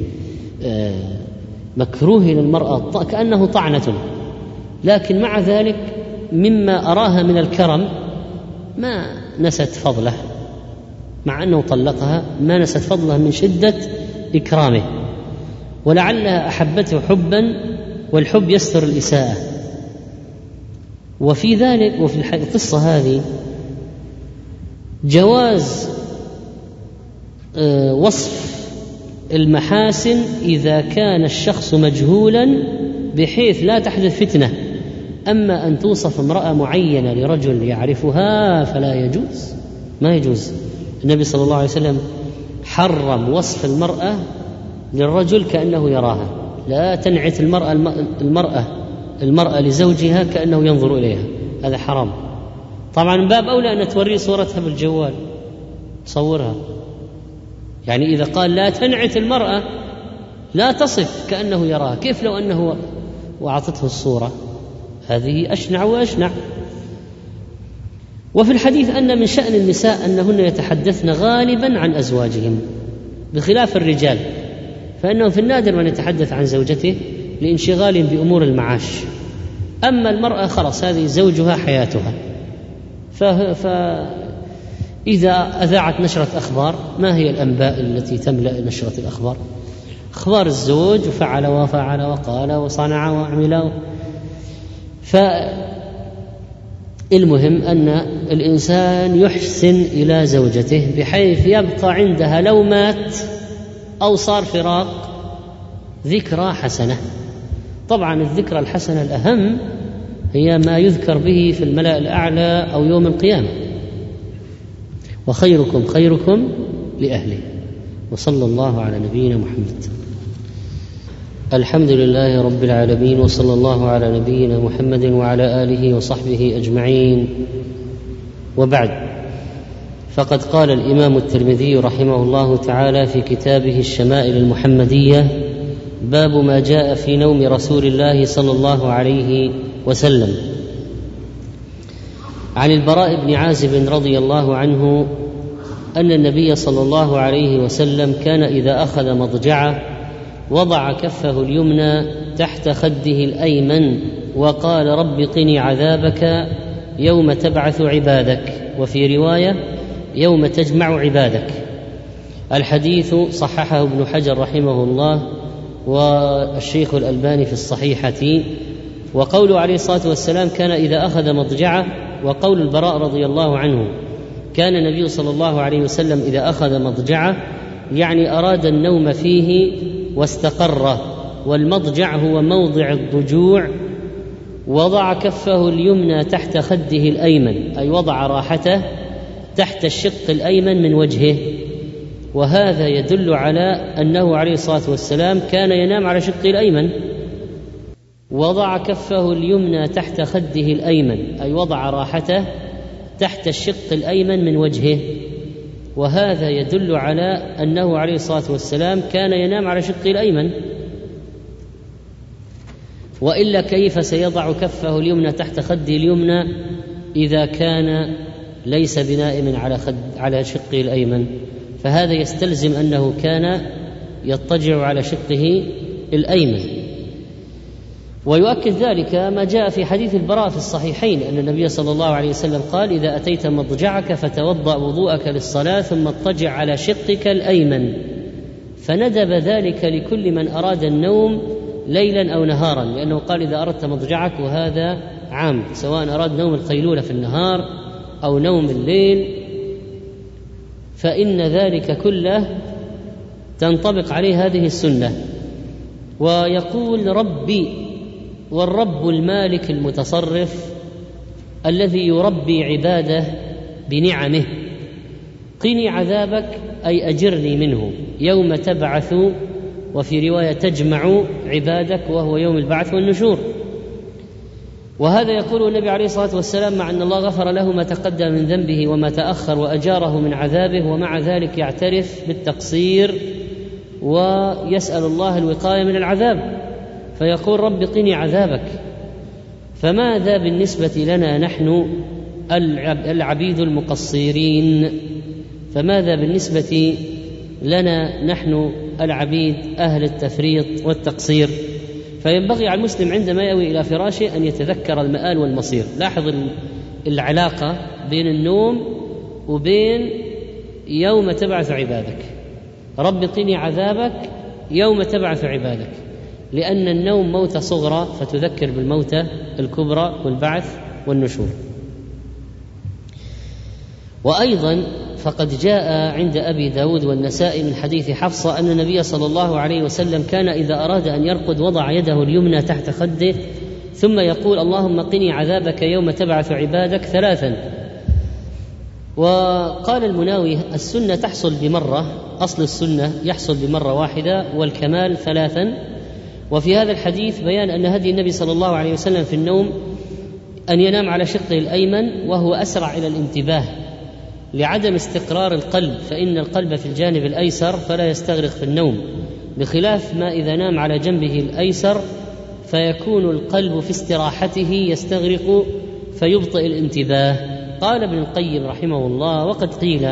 آه، مكروه للمرأة كأنه طعنة. لكن مع ذلك مما أراها من الكرم ما نست فضله مع أنه طلقها ما نست فضله من شدة إكرامه. ولعلها أحبته حبا والحب يستر الإساءة. وفي ذلك وفي القصة هذه جواز آه، وصف المحاسن إذا كان الشخص مجهولا بحيث لا تحدث فتنة. أما أن توصف امرأة معينة لرجل يعرفها فلا يجوز. ما يجوز. النبي صلى الله عليه وسلم حرم وصف المرأة للرجل كأنه يراها. لا تنعت المرأة المرأة المرأة لزوجها كأنه ينظر إليها. هذا حرام. طبعا من باب أولى أن توريه صورتها بالجوال. صورها. يعني إذا قال لا تنعت المرأة لا تصف كأنه يراها. كيف لو أنه وأعطته الصورة؟ هذه أشنع وأشنع. وفي الحديث أن من شأن النساء أنهن يتحدثن غالبا عن ازواجهن بخلاف الرجال فإنه في النادر من يتحدث عن زوجته لانشغال بأمور المعاش. أما المرأة خلاص هذه زوجها حياتها. فإذا أذاعت نشرة أخبار ما هي الأنباء التي تملأ نشرة الأخبار؟ أخبار الزوج وفعل وفعل وقال وصنع وعمل فالمهم أن الإنسان يحسن إلى زوجته بحيث يبقى عندها لو مات أو صار فراق ذكرى حسنة. طبعا الذكرى الحسنة الأهم هي ما يذكر به في الملأ الأعلى أو يوم القيامة. وخيركم خيركم لأهله. وصلى الله على نبينا محمد. الحمد لله رب العالمين وصلى الله على نبينا محمد وعلى آله وصحبه أجمعين. وبعد فقد قال الإمام الترمذي رحمه الله تعالى في كتابه الشمائل المحمدية باب ما جاء في نوم رسول الله صلى الله عليه وسلم. عن البراء بن عازب رضي الله عنه أن النبي صلى الله عليه وسلم كان إذا أخذ مضجعه وضع كفه اليمنى تحت خده الأيمن وقال رب قني عذابك يوم تبعث عبادك وفي رواية يوم تجمع عبادك. الحديث صححه ابن حجر رحمه الله والشيخ الألباني في الصحيحة وقوله عليه الصلاة والسلام كان إذا أخذ مضجعه وقول البراء رضي الله عنه كان النبي صلى الله عليه وسلم إذا أخذ مضجعه يعني أراد النوم فيه واستقر والمضجع هو موضع الضجوع وضع كفه اليمنى تحت خده الأيمن أي وضع راحته تحت الشق الأيمن من وجهه. وهذا يدل على أنه عليه الصلاة والسلام كان ينام على شقه الأيمن. وضع كفه اليمنى تحت خده الأيمن أي وضع راحته تحت الشق الأيمن من وجهه. وهذا يدل على أنه عليه الصلاة والسلام كان ينام على شقه الأيمن. وإلا كيف سيضع كفه اليمنى تحت خده اليمنى إذا كان ليس بنائم على خد على شقه الأيمن؟ فهذا يستلزم أنه كان يضطجع على شقه الأيمن. ويؤكد ذلك ما جاء في حديث البراء في الصحيحين أن النبي صلى الله عليه وسلم قال إذا أتيت مضجعك فتوضأ وضوءك للصلاة ثم اضطجع على شقك الأيمن. فندب ذلك لكل من أراد النوم ليلا أو نهارا لأنه قال إذا أردت مضجعك وهذا عام سواء أراد نوم القيلولة في النهار أو نوم الليل فإن ذلك كله تنطبق عليه هذه السنة. ويقول ربي والرب المالك المتصرف الذي يربي عباده بنعمه. قني عذابك أي أجرني منه. يوم تبعث وفي رواية تجمع عبادك وهو يوم البعث والنشور. وهذا يقول النبي عليه الصلاة والسلام مع أن الله غفر له ما تقدم من ذنبه وما تأخر وأجاره من عذابه ومع ذلك يعترف بالتقصير ويسأل الله الوقاية من العذاب. فيقول رب قني عذابك. فماذا بالنسبة لنا نحن العبيد المقصرين؟ فماذا بالنسبة لنا نحن العبيد أهل التفريط والتقصير؟ فينبغي على المسلم عندما يأوي إلى فراشه أن يتذكر المآل والمصير. لاحظ العلاقة بين النوم وبين يوم تبعث عبادك. رب قني عذابك يوم تبعث عبادك. لأن النوم موتة صغرى فتذكر بالموتة الكبرى والبعث والنشور. وأيضا فقد جاء عند أبي داود والنسائي من حديث حفصة أن النبي صلى الله عليه وسلم كان إذا أراد أن يرقد وضع يده اليمنى تحت خده ثم يقول اللهم قني عذابك يوم تبعث عبادك ثلاثا. وقال المناوي السنة تحصل بمرة أصل السنة يحصل بمرة واحدة والكمال ثلاثا. وفي هذا الحديث بيان أن هدي النبي صلى الله عليه وسلم في النوم أن ينام على شقه الأيمن وهو أسرع إلى الانتباه لعدم استقرار القلب فإن القلب في الجانب الأيسر فلا يستغرق في النوم بخلاف ما إذا نام على جنبه الأيسر فيكون القلب في استراحته يستغرق فيبطئ الانتباه. قال ابن القيم رحمه الله وقد قيل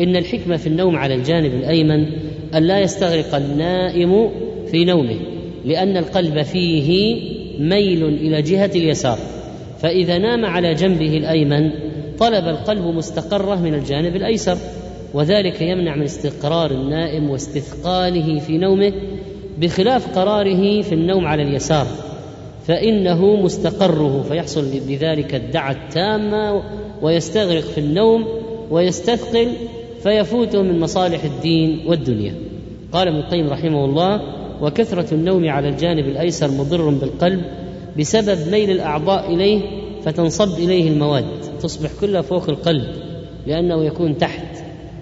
إن الحكمة في النوم على الجانب الأيمن أن لا يستغرق النائم في نومه. لأن القلب فيه ميل إلى جهة اليسار فإذا نام على جنبه الأيمن طلب القلب مستقرة من الجانب الأيسر وذلك يمنع من استقرار النائم واستثقاله في نومه بخلاف قراره في النوم على اليسار فإنه مستقره فيحصل بذلك الدعة التامة ويستغرق في النوم ويستثقل فيفوته من مصالح الدين والدنيا. قال ابن القيم رحمه الله وكثرة النوم على الجانب الأيسر مضر بالقلب بسبب ميل الأعضاء إليه فتنصب إليه المواد تصبح كلها فوق القلب لأنه يكون تحت.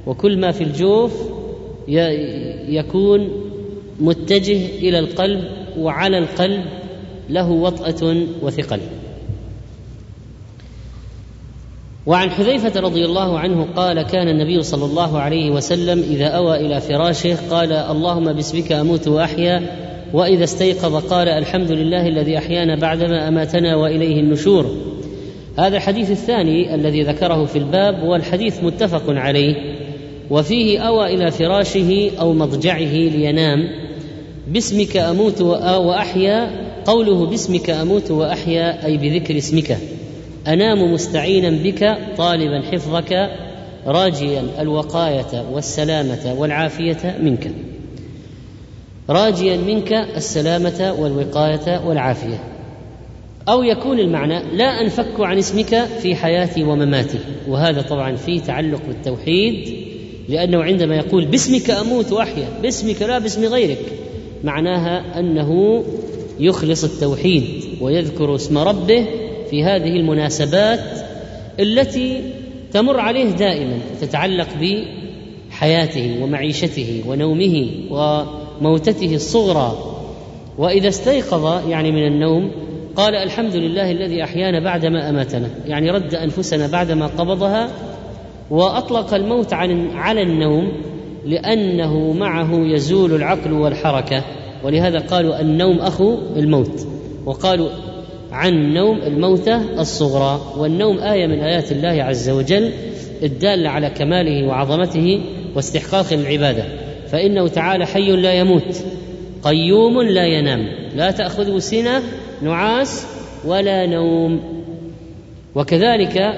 وكل ما في الجوف يكون متجه إلى القلب وعلى القلب له وطأة وثقل. وعن حذيفة رضي الله عنه قال كان النبي صلى الله عليه وسلم إذا أوى إلى فراشه قال اللهم باسمك أموت وأحيا وإذا استيقظ قال الحمد لله الذي أحيانا بعدما أماتنا وإليه النشور. هذا الحديث الثاني الذي ذكره في الباب والحديث متفق عليه. وفيه أوى إلى فراشه أو مضجعه لينام. باسمك أموت وأحيا قوله باسمك أموت وأحيا أي بذكر اسمك. أنام مستعينا بك طالبا حفظك راجيا الوقاية والسلامة والعافية منك. راجيا منك السلامة والوقاية والعافية. أو يكون المعنى لا أنفك عن اسمك في حياتي ومماتي. وهذا طبعا فيه تعلق بالتوحيد لأنه عندما يقول باسمك أموت وأحيا باسمك لا باسم غيرك معناها أنه يخلص التوحيد ويذكر اسم ربه في هذه المناسبات التي تمر عليه دائما تتعلق بحياته ومعيشته ونومه وموتته الصغرى. وإذا استيقظ يعني من النوم قال الحمد لله الذي أحيانا بعدما أماتنا. يعني رد أنفسنا بعدما قبضها وأطلق الموت عن على النوم لأنه معه يزول العقل والحركة. ولهذا قالوا النوم أخو الموت. وقالوا عن النوم الموتة الصغرى والنوم آية من آيات الله عز وجل الدالة على كماله وعظمته واستحقاق العبادة. فإنه تعالى حي لا يموت قيوم لا ينام لا تأخذه سنة نعاس ولا نوم. وكذلك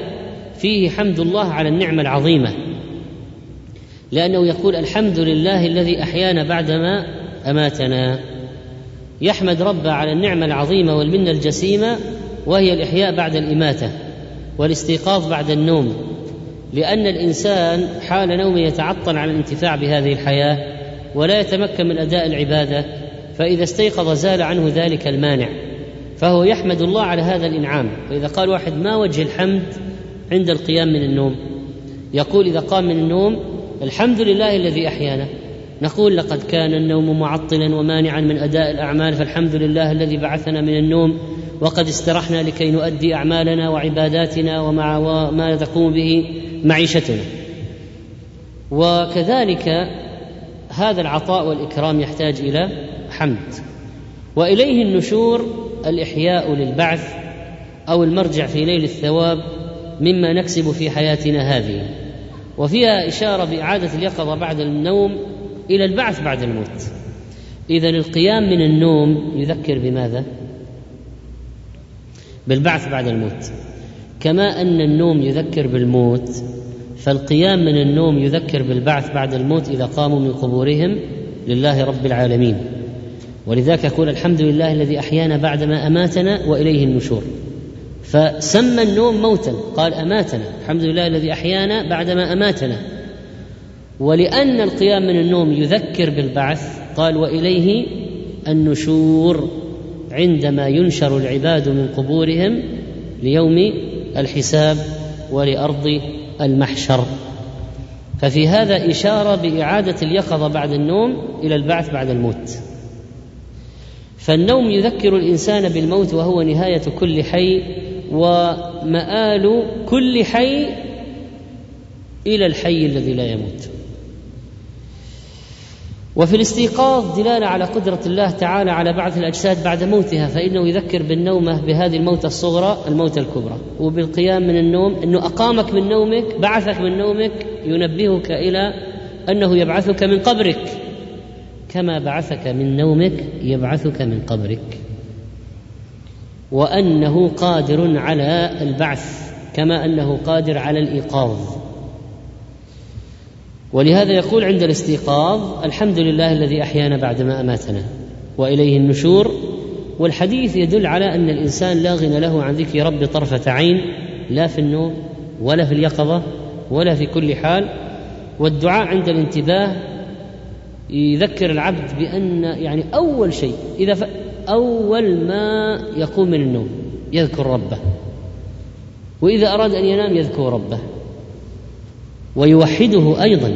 فيه حمد الله على النعمة العظيمة لأنه يقول الحمد لله الذي أحيانا بعدما أماتنا. يحمد ربه على النعمة العظيمة والمنة الجسيمة وهي الإحياء بعد الإماتة والاستيقاظ بعد النوم. لأن الإنسان حال نومه يتعطل عن الانتفاع بهذه الحياة ولا يتمكن من أداء العبادة فإذا استيقظ زال عنه ذلك المانع. فهو يحمد الله على هذا الإنعام. فإذا قال واحد ما وجه الحمد عند القيام من النوم؟ يقول إذا قام من النوم الحمد لله الذي أحيانا. نقول لقد كان النوم معطلا ومانعا من أداء الأعمال فالحمد لله الذي بعثنا من النوم وقد استرحنا لكي نؤدي أعمالنا وعباداتنا ومع ما تقوم به معيشتنا. وكذلك هذا العطاء والإكرام يحتاج إلى حمد. وإليه النشور الإحياء للبعث أو المرجع في ليل الثواب مما نكسب في حياتنا هذه. وفيها إشارة بإعادة اليقظة بعد النوم إلى البعث بعد الموت. إذا القيام من النوم يذكر بماذا؟ بالبعث بعد الموت. كما أن النوم يذكر بالموت فالقيام من النوم يذكر بالبعث بعد الموت إذا قاموا من قبورهم لله رب العالمين. ولذلك يقول الحمد لله الذي أحيانا بعدما أماتنا وإليه النشور. فسمى النوم موتا قال أماتنا الحمد لله الذي أحيانا بعدما أماتنا. ولأن القيام من النوم يذكر بالبعث قال وإليه النشور عندما ينشر العباد من قبورهم ليوم الحساب ولأرض المحشر. ففي هذا إشارة بإعادة اليقظة بعد النوم إلى البعث بعد الموت. فالنوم يذكر الإنسان بالموت وهو نهاية كل حي ومآل كل حي إلى الحي الذي لا يموت. وفي الاستيقاظ دلاله على قدرة الله تعالى على بعث الأجساد بعد موتها فإنه يذكر بالنومة بهذه الموتة الصغرى الموتة الكبرى وبالقيام من النوم إنه أقامك من نومك بعثك من نومك ينبهك إلى أنه يبعثك من قبرك كما بعثك من نومك يبعثك من قبرك وأنه قادر على البعث كما أنه قادر على الإيقاظ. ولهذا يقول عند الاستيقاظ الحمد لله الذي أحيانا بعدما أماتنا وإليه النشور والحديث يدل على أن الإنسان لا غنى له عن ذكر رب طرفة عين لا في النوم ولا في اليقظة ولا في كل حال والدعاء عند الانتباه يذكر العبد بأن يعني أول شيء إذا ف... أول ما يقوم من النوم يذكر ربه وإذا أراد أن ينام يذكر ربه. ويوحده أيضا.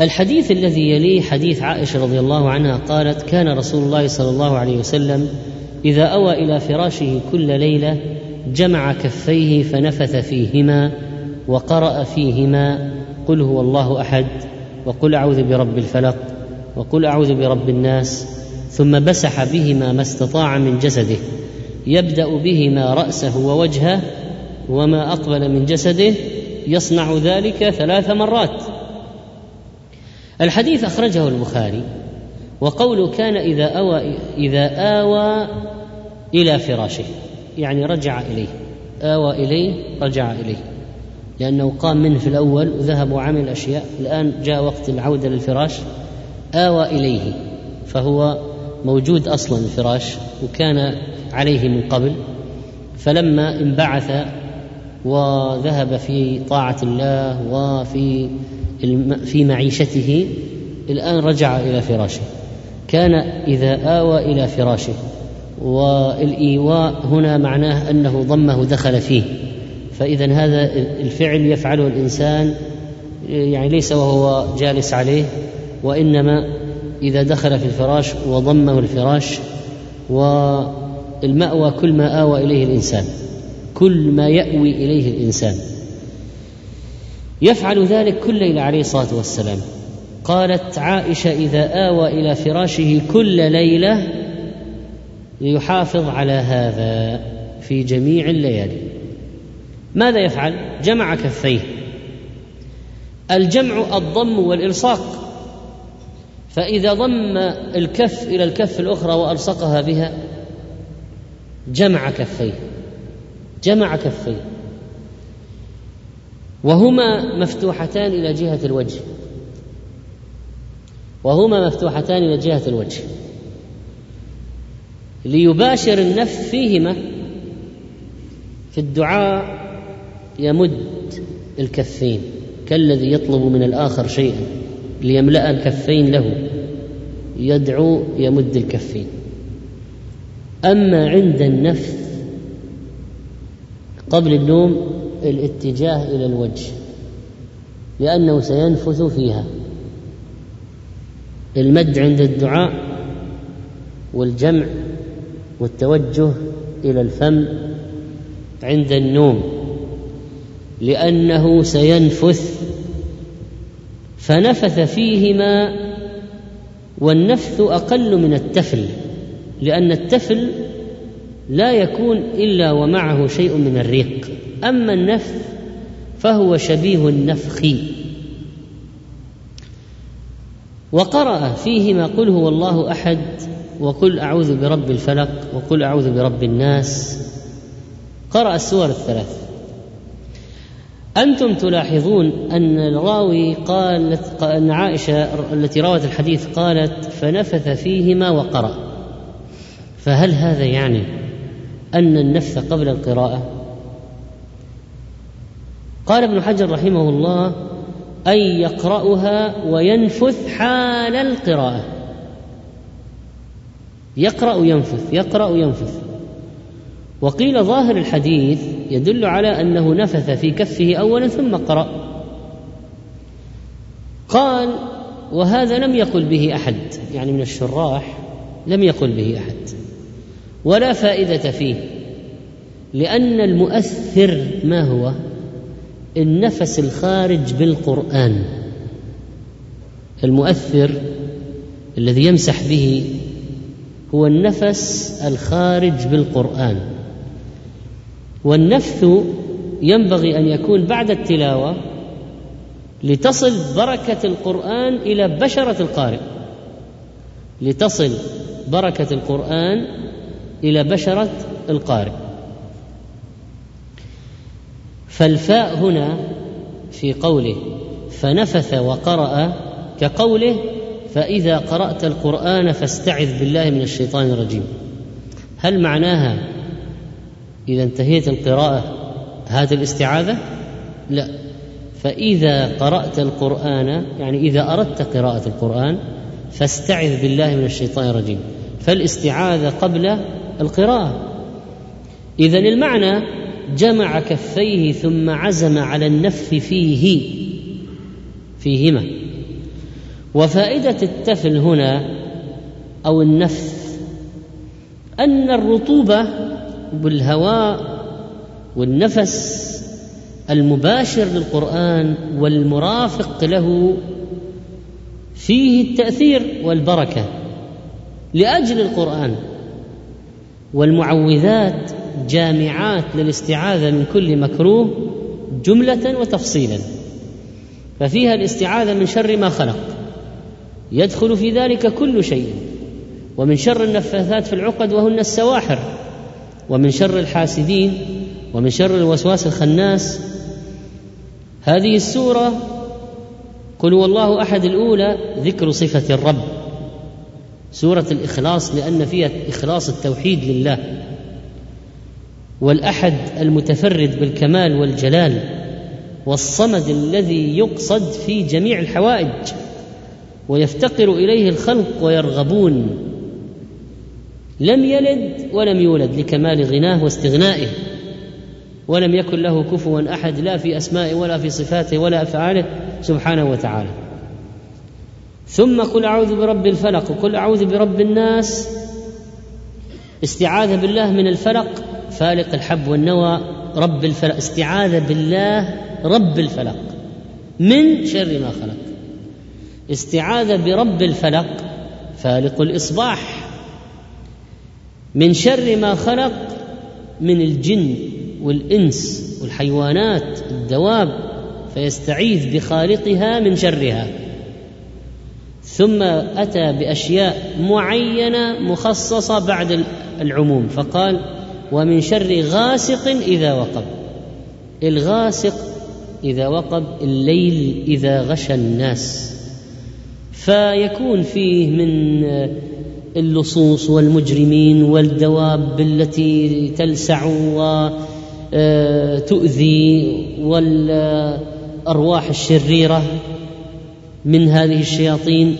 الحديث الذي يليه حديث عائشة رضي الله عنها قالت كان رسول الله صلى الله عليه وسلم إذا أوى إلى فراشه كل ليلة جمع كفيه فنفث فيهما وقرأ فيهما قل هو الله أحد وقل أعوذ برب الفلق وقل أعوذ برب الناس ثم مسح بهما ما استطاع من جسده يبدأ بهما رأسه ووجهه وما أقبل من جسده يصنع ذلك ثلاث مرات. الحديث أخرجه البخاري وقوله كان إذا أوى إذا آوى إلى فراشه يعني رجع إليه. آوى إليه رجع إليه. لأنه قام منه في الأول وذهب وعمل أشياء. الآن جاء وقت العودة للفراش. آوى إليه فهو موجود أصلا الفراش وكان عليه من قبل. فلما انبعث وذهب في طاعة الله وفي في معيشته. الآن رجع إلى فراشه. كان إذا آوى إلى فراشه. والإيواء هنا معناه أنه ضمه دخل فيه. فإذا هذا الفعل يفعله الإنسان يعني ليس وهو جالس عليه وإنما إذا دخل في الفراش وضمه الفراش والمأوى كل ما آوى إليه الإنسان. كل ما يأوي إليه الإنسان. يفعل ذلك كل ليلة عليه الصلاة والسلام. قالت عائشة إذا آوى إلى فراشه كل ليلة ليحافظ على هذا في جميع الليالي. ماذا يفعل؟ جمع كفيه. الجمع الضم والإلصاق. فإذا ضم الكف إلى الكف الأخرى وألصقها بها جمع كفيه. جمع كفيه وهما مفتوحتان إلى جهة الوجه. وهما مفتوحتان إلى جهة الوجه. ليباشر النفس فيهما في الدعاء يمد الكفين كالذي يطلب من الآخر شيئا ليملأ الكفين له يدعو يمد الكفين. أما عند النفس قبل النوم الاتجاه إلى الوجه لأنه سينفث فيها. المد عند الدعاء والجمع والتوجه إلى الفم عند النوم لأنه سينفث فنفث فيهما والنفث أقل من التفل لأن التفل لا يكون إلا ومعه شيء من الريق. أما النفث فهو شبيه النفخ. وقرأ فيهما قل هو الله أحد وقل أعوذ برب الفلق وقل أعوذ برب الناس. قرأ السور الثلاث. أنتم تلاحظون أن الراوي قالت أن عائشة التي روت الحديث قالت فنفث فيهما وقرأ. فهل هذا يعني أن النفث قبل القراءة. قال ابن حجر رحمه الله أن يقرأها وينفث حال القراءة. يقرأ ينفث يقرأ ينفث وقيل ظاهر الحديث يدل على أنه نفث في كفه أولا ثم قرأ. قال وهذا لم يقل به أحد يعني من الشراح لم يقل به أحد. ولا فائدة فيه. لأن المؤثر ما هو؟ النفس الخارج بالقرآن. المؤثر الذي يمسح به هو النفس الخارج بالقرآن. والنفث ينبغي أن يكون بعد التلاوة لتصل بركة القرآن إلى بشرة القارئ. لتصل بركة القرآن إلى بشرة القارئ. فالفاء هنا في قوله فنفث وقرأ كقوله فإذا قرأت القرآن فاستعذ بالله من الشيطان الرجيم. هل معناها إذا انتهيت القراءة هذه الاستعاذة؟ لا. فإذا قرأت القرآن يعني إذا أردت قراءة القرآن فاستعذ بالله من الشيطان الرجيم. فالاستعاذة قبل القراءة. إذا المعنى جمع كفيه ثم عزم على النفث فيه فيهما. وفائدة التفل هنا أو النفث أن الرطوبة بالهواء والنفس المباشر للقرآن والمرافق له فيه التأثير والبركة لأجل القرآن. والمعوذات جامعات للاستعاذة من كل مكروه جملة وتفصيلا. ففيها الاستعاذة من شر ما خلق. يدخل في ذلك كل شيء. ومن شر النفاثات في العقد وهن السواحر. ومن شر الحاسدين. ومن شر الوسواس الخناس. هذه السورة قل هو الله أحد الأولى ذكر صفة الرب. سورة الإخلاص لأن فيها إخلاص التوحيد لله. والأحد المتفرد بالكمال والجلال والصمد الذي يقصد في جميع الحوائج ويفتقر إليه الخلق ويرغبون. لم يلد ولم يولد لكمال غناه واستغنائه. ولم يكن له كفوا أحد لا في أسمائه ولا في صفاته ولا أفعاله سبحانه وتعالى. ثم قل أعوذ برب الفلق وقل أعوذ برب الناس. استعاذه بالله من الفلق فالق الحب والنوى رب الفلق. استعاذه بالله رب الفلق من شر ما خلق. استعاذه برب الفلق فالق الإصباح. من شر ما خلق من الجن والإنس والحيوانات الدواب فيستعيذ بخالقها من شرها. ثم أتى بأشياء معينة مخصصة بعد العموم فقال ومن شر غاسق إذا وقب. الغاسق إذا وقب الليل إذا غشى الناس. فيكون فيه من اللصوص والمجرمين والدواب التي تلسع وتؤذي والأرواح الشريرة. من هذه الشياطين.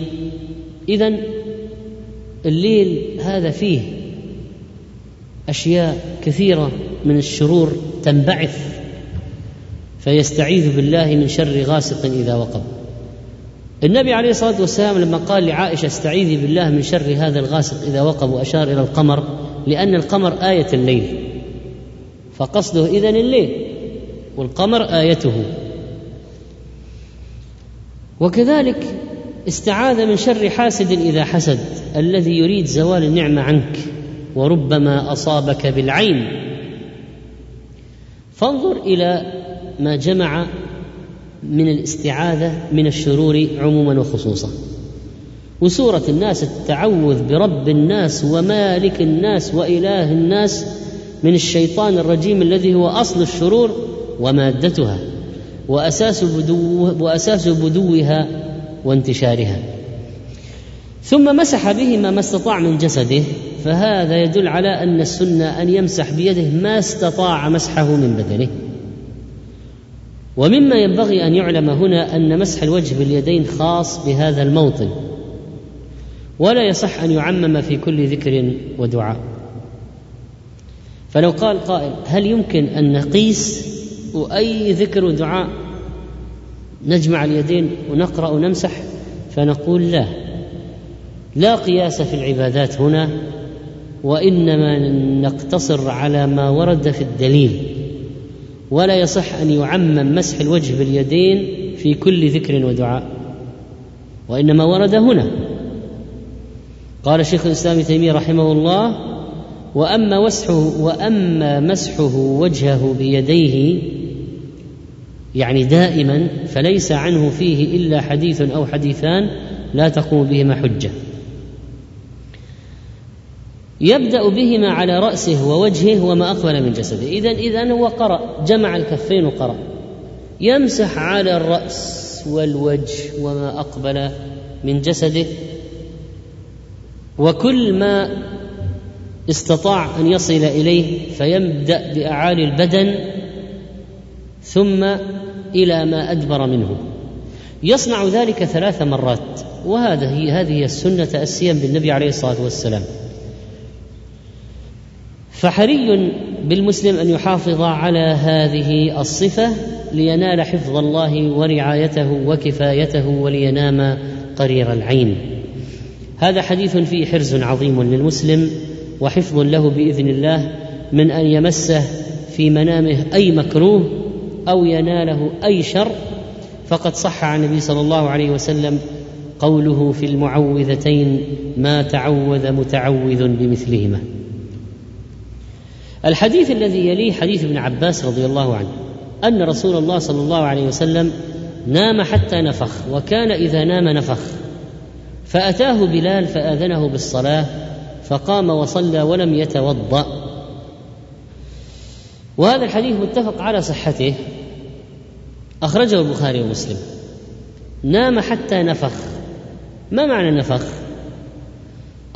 اذا الليل هذا فيه أشياء كثيرة من الشرور تنبعث فيستعيذ بالله من شر غاسق إذا وقب. النبي عليه الصلاة والسلام لما قال لعائشة استعيذي بالله من شر هذا الغاسق إذا وقب وأشار إلى القمر لأن القمر آية الليل فقصده إذن الليل والقمر آيته. وكذلك استعاذ من شر حاسد إذا حسد الذي يريد زوال النعمة عنك وربما أصابك بالعين. فانظر إلى ما جمع من الاستعاذة من الشرور عموما وخصوصا. وسورة الناس التعوذ برب الناس ومالك الناس وإله الناس من الشيطان الرجيم الذي هو أصل الشرور ومادتها. وأساس بدو وأساس بدوها وانتشارها. ثم مسح بهما ما استطاع من جسده فهذا يدل على أن السنة أن يمسح بيده ما استطاع مسحه من بدنه. ومما ينبغي أن يعلم هنا أن مسح الوجه باليدين خاص بهذا الموطن. ولا يصح أن يعمم في كل ذكر ودعاء. فلو قال قائل هل يمكن أن نقيس وأي ذكر ودعاء نجمع اليدين ونقرأ ونمسح فنقول لا. لا قياس في العبادات هنا وإنما نقتصر على ما ورد في الدليل. ولا يصح أن يعمم مسح الوجه باليدين في كل ذكر ودعاء وإنما ورد هنا. قال شيخ الإسلام تيمية رحمه الله وأما مسحه وأما مسحه وجهه بيديه يعني دائما فليس عنه فيه إلا حديث أو حديثان لا تقوم بهما حجة. يبدأ بهما على رأسه ووجهه وما أقبل من جسده. اذا إذا هو قرأ جمع الكفين وقرأ. يمسح على الرأس والوجه وما أقبل من جسده. وكل ما استطاع أن يصل إليه فيبدأ بأعالي البدن. ثم إلى ما أدبر منه. يصنع ذلك ثلاث مرات وهذا هي هذه السنة تاسيا بالنبي عليه الصلاة والسلام. فحري بالمسلم أن يحافظ على هذه الصفة لينال حفظ الله ورعايته وكفايته ولينام قرير العين. هذا حديث فيه حرز عظيم للمسلم وحفظ له بإذن الله من أن يمسه في منامه أي مكروه أو يناله أي شر فقد صح عن النبي صلى الله عليه وسلم قوله في المعوذتين ما تعوذ متعوذ بمثلهما. الحديث الذي يليه حديث ابن عباس رضي الله عنه أن رسول الله صلى الله عليه وسلم نام حتى نفخ وكان إذا نام نفخ. فأتاه بلال فآذنه بالصلاة فقام وصلى ولم يتوضأ. وهذا الحديث متفق على صحته أخرجه البخاري ومسلم. نام حتى نفخ. ما معنى النفخ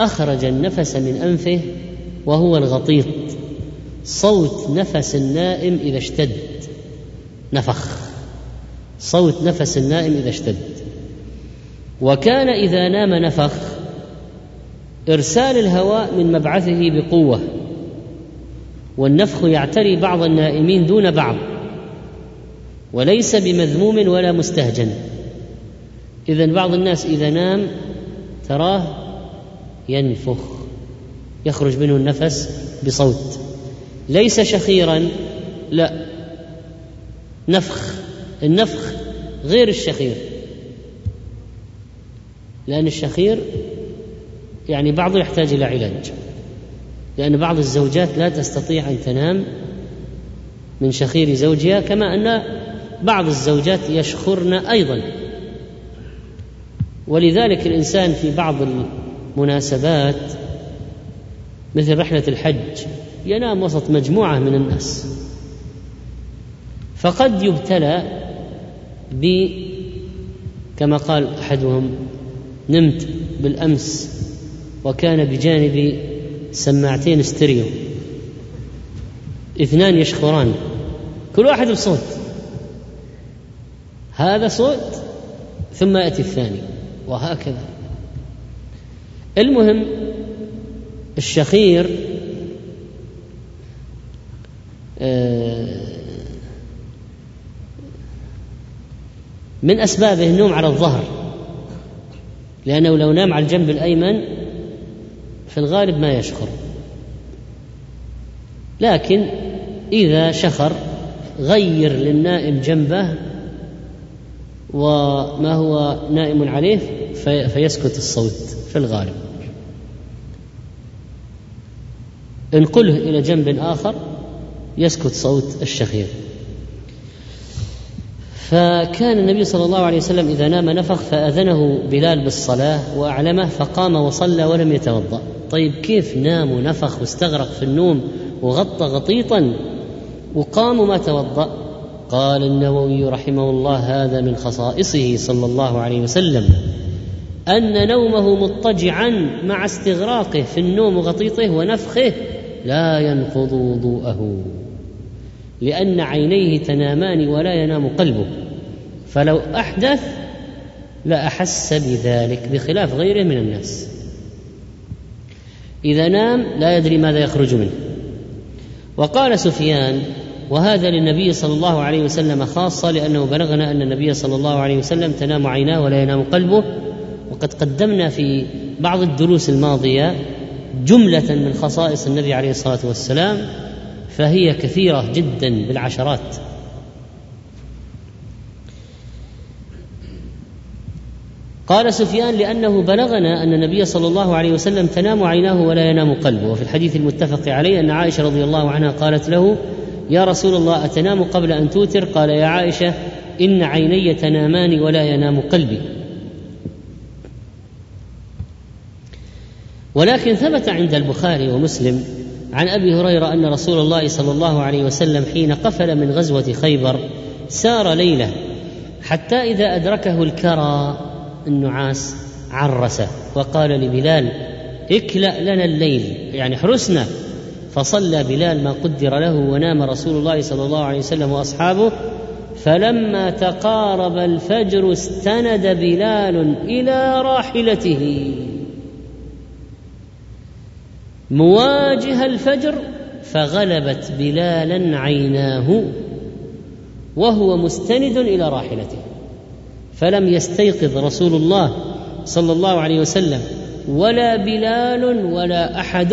أخرج النفس من أنفه وهو الغطيط. صوت نفس النائم إذا اشتد. نفخ. صوت نفس النائم إذا اشتد. وكان إذا نام نفخ. إرسال الهواء من مبعثه بقوة. والنفخ يعتري بعض النائمين دون بعض. وليس بمذموم ولا مستهجن. اذا بعض الناس إذا نام تراه ينفخ يخرج منه النفس بصوت. ليس شخيرا لا. نفخ النفخ غير الشخير. لأن الشخير يعني بعضه يحتاج إلى علاج. لأن بعض الزوجات لا تستطيع أن تنام من شخير زوجها كما أن بعض الزوجات يشخرن أيضا. ولذلك الإنسان في بعض المناسبات مثل رحلة الحج ينام وسط مجموعة من الناس. فقد يبتلى ب كما قال أحدهم نمت بالأمس وكان بجانبي سماعتين استريو اثنان يشخران. كل واحد بصوت. هذا صوت ثم يأتي الثاني وهكذا. المهم الشخير آه، من أسبابه النوم على الظهر لأنه لو نام على الجنب الأيمن في الغالب ما يشخر. لكن إذا شخر غير للنائم جنبه وما هو نائم عليه في فيسكت الصوت في الغالب. انقله إلى جنب آخر يسكت صوت الشخير فكان النبي صلى الله عليه وسلم إذا نام نفخ فأذنه بلال بالصلاة وأعلمه فقام وصلى ولم يتوضأ. طيب كيف نام ونفخ واستغرق في النوم وغطى غطيطا وقام وما توضأ؟ قال النووي رحمه الله هذا من خصائصه صلى الله عليه وسلم أن نومه مضطجعا مع استغراقه في النوم وغطيطه ونفخه لا ينقض وضوءه لأن عينيه تنامان ولا ينام قلبه فلو أحدث لأحس بذلك بخلاف غيره من الناس. إذا نام لا يدري ماذا يخرج منه. وقال سفيان وهذا للنبي صلى الله عليه وسلم خاصة لأنه بلغنا أن النبي صلى الله عليه وسلم تنام عيناه ولا ينام قلبه. وقد قدمنا في بعض الدروس الماضية جملة من خصائص النبي عليه الصلاة والسلام فهي كثيرة جدا بالعشرات. قال سفيان لأنه بلغنا أن النبي صلى الله عليه وسلم تنام عيناه ولا ينام قلبه. وفي الحديث المتفق عليه أن عائشة رضي الله عنها قالت له يا رسول الله أتنام قبل أن توتر؟ قال يا عائشة إن عيني تنامان ولا ينام قلبي. ولكن ثبت عند البخاري ومسلم عن أبي هريرة أن رسول الله صلى الله عليه وسلم حين قفل من غزوة خيبر سار ليلة حتى إذا أدركه الكرى النعاس عرس وقال لبلال اكلأ لنا الليل يعني حرسنا. فصلى بلال ما قدر له ونام رسول الله صلى الله عليه وسلم وأصحابه فلما تقارب الفجر استند بلال إلى راحلته. مواجه الفجر فغلبت بلالا عيناه وهو مستند إلى راحلته. فلم يستيقظ رسول الله صلى الله عليه وسلم ولا بلال ولا أحد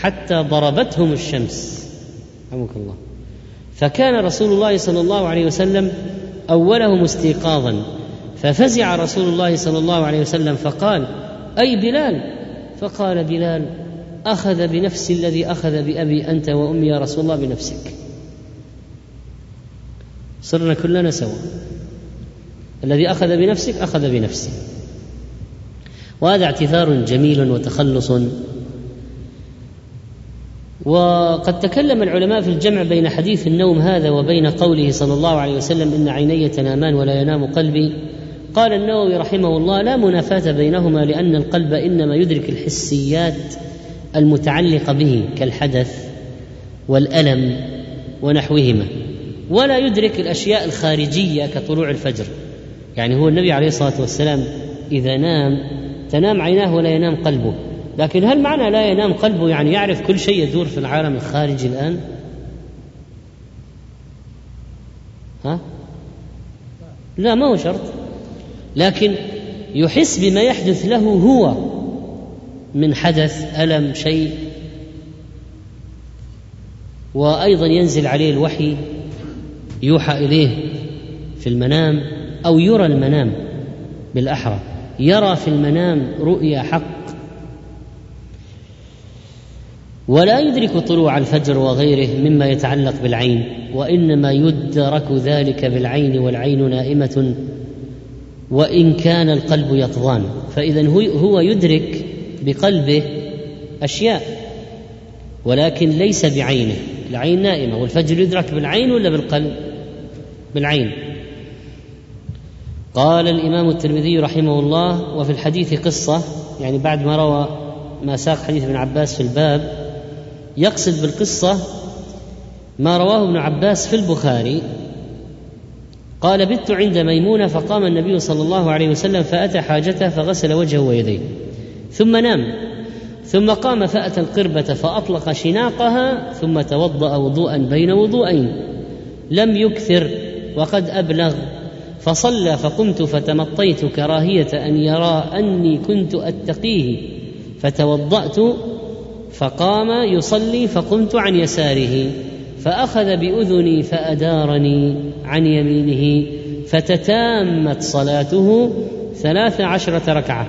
حتى ضربتهم الشمس. رحمك الله. فكان رسول الله صلى الله عليه وسلم أولهم استيقاظا. ففزع رسول الله صلى الله عليه وسلم فقال أي بلال؟ فقال بلال أخذ بنفس الذي أخذ بأبي أنت وأمي يا رسول الله بنفسك. صرنا كلنا سوا. الذي أخذ بنفسك أخذ بنفسه. وهذا اعتذار جميل وتخلص. وقد تكلم العلماء في الجمع بين حديث النوم هذا وبين قوله صلى الله عليه وسلم إن عيني تنامان ولا ينام قلبي. قال النووي رحمه الله لا منافاة بينهما لأن القلب إنما يدرك الحسيات المتعلقة به كالحدث والألم ونحوهما ولا يدرك الأشياء الخارجية كطلوع الفجر. يعني هو النبي عليه الصلاة والسلام إذا نام تنام عيناه ولا ينام قلبه. لكن هل معنى لا ينام قلبه يعني يعرف كل شيء يدور في العالم الخارجي الآن؟ ها؟ لا ما هو شرط. لكن يحس بما يحدث له هو من حدث ألم شيء. وأيضا ينزل عليه الوحي يوحى إليه في المنام أو يرى المنام بالأحرى. يرى في المنام رؤيا حق. ولا يدرك طلوع الفجر وغيره مما يتعلق بالعين وإنما يدرك ذلك بالعين والعين نائمة وإن كان القلب يقظان فإذا هو يدرك بقلبه أشياء ولكن ليس بعينه. العين نائمة والفجر يدرك بالعين ولا بالقلب؟ بالعين. قال الإمام الترمذي رحمه الله وفي الحديث قصة يعني بعد ما روى ما ساق حديث ابن عباس في الباب يقصد بالقصة ما رواه ابن عباس في البخاري. قال بت عند ميمونة فقام النبي صلى الله عليه وسلم فأتى حاجته فغسل وجهه ويديه ثم نام ثم قام فأتى القربة فأطلق شناقها ثم توضأ وضوءا بين وضوءين لم يكثر وقد أبلغ فصلى فقمت فتمطيت كراهية أن يرى أني كنت أتقيه فتوضأت فقام يصلي فقمت عن يساره فأخذ بأذني فأدارني عن يمينه فتتامت صلاته ثلاث عشرة ركعة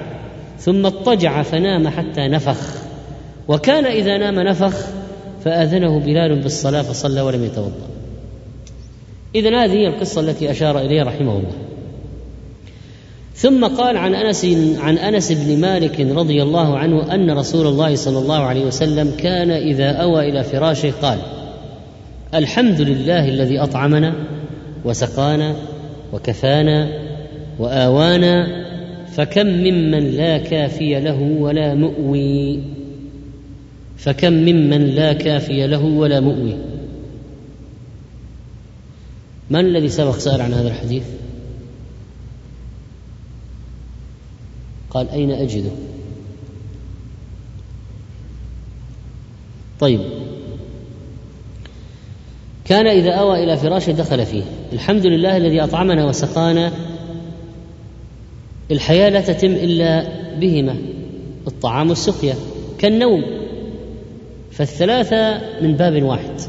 ثم اضطجع فنام حتى نفخ وكان إذا نام نفخ فأذنه بلال بالصلاة فصلى ولم يتوضأ. اذا هذه هي القصة التي أشار إليها رحمه الله. ثم قال عن أنس عن أنس بن مالك رضي الله عنه أن رسول الله صلى الله عليه وسلم كان إذا أوى إلى فراشه قال الحمد لله الذي أطعمنا وسقانا وكفانا وآوانا فكم ممن لا كافي له ولا مؤوي. فكم ممن لا كافي له ولا مؤوي. من الذي سبق سأل عن هذا الحديث؟ قال أين أجده؟ طيب. كان إذا أوى إلى فراشه دخل فيه. الحمد لله الذي أطعمنا وسقانا. الحياة لا تتم إلا بهما. الطعام والسقيا. كالنوم. فالثلاثة من باب واحد.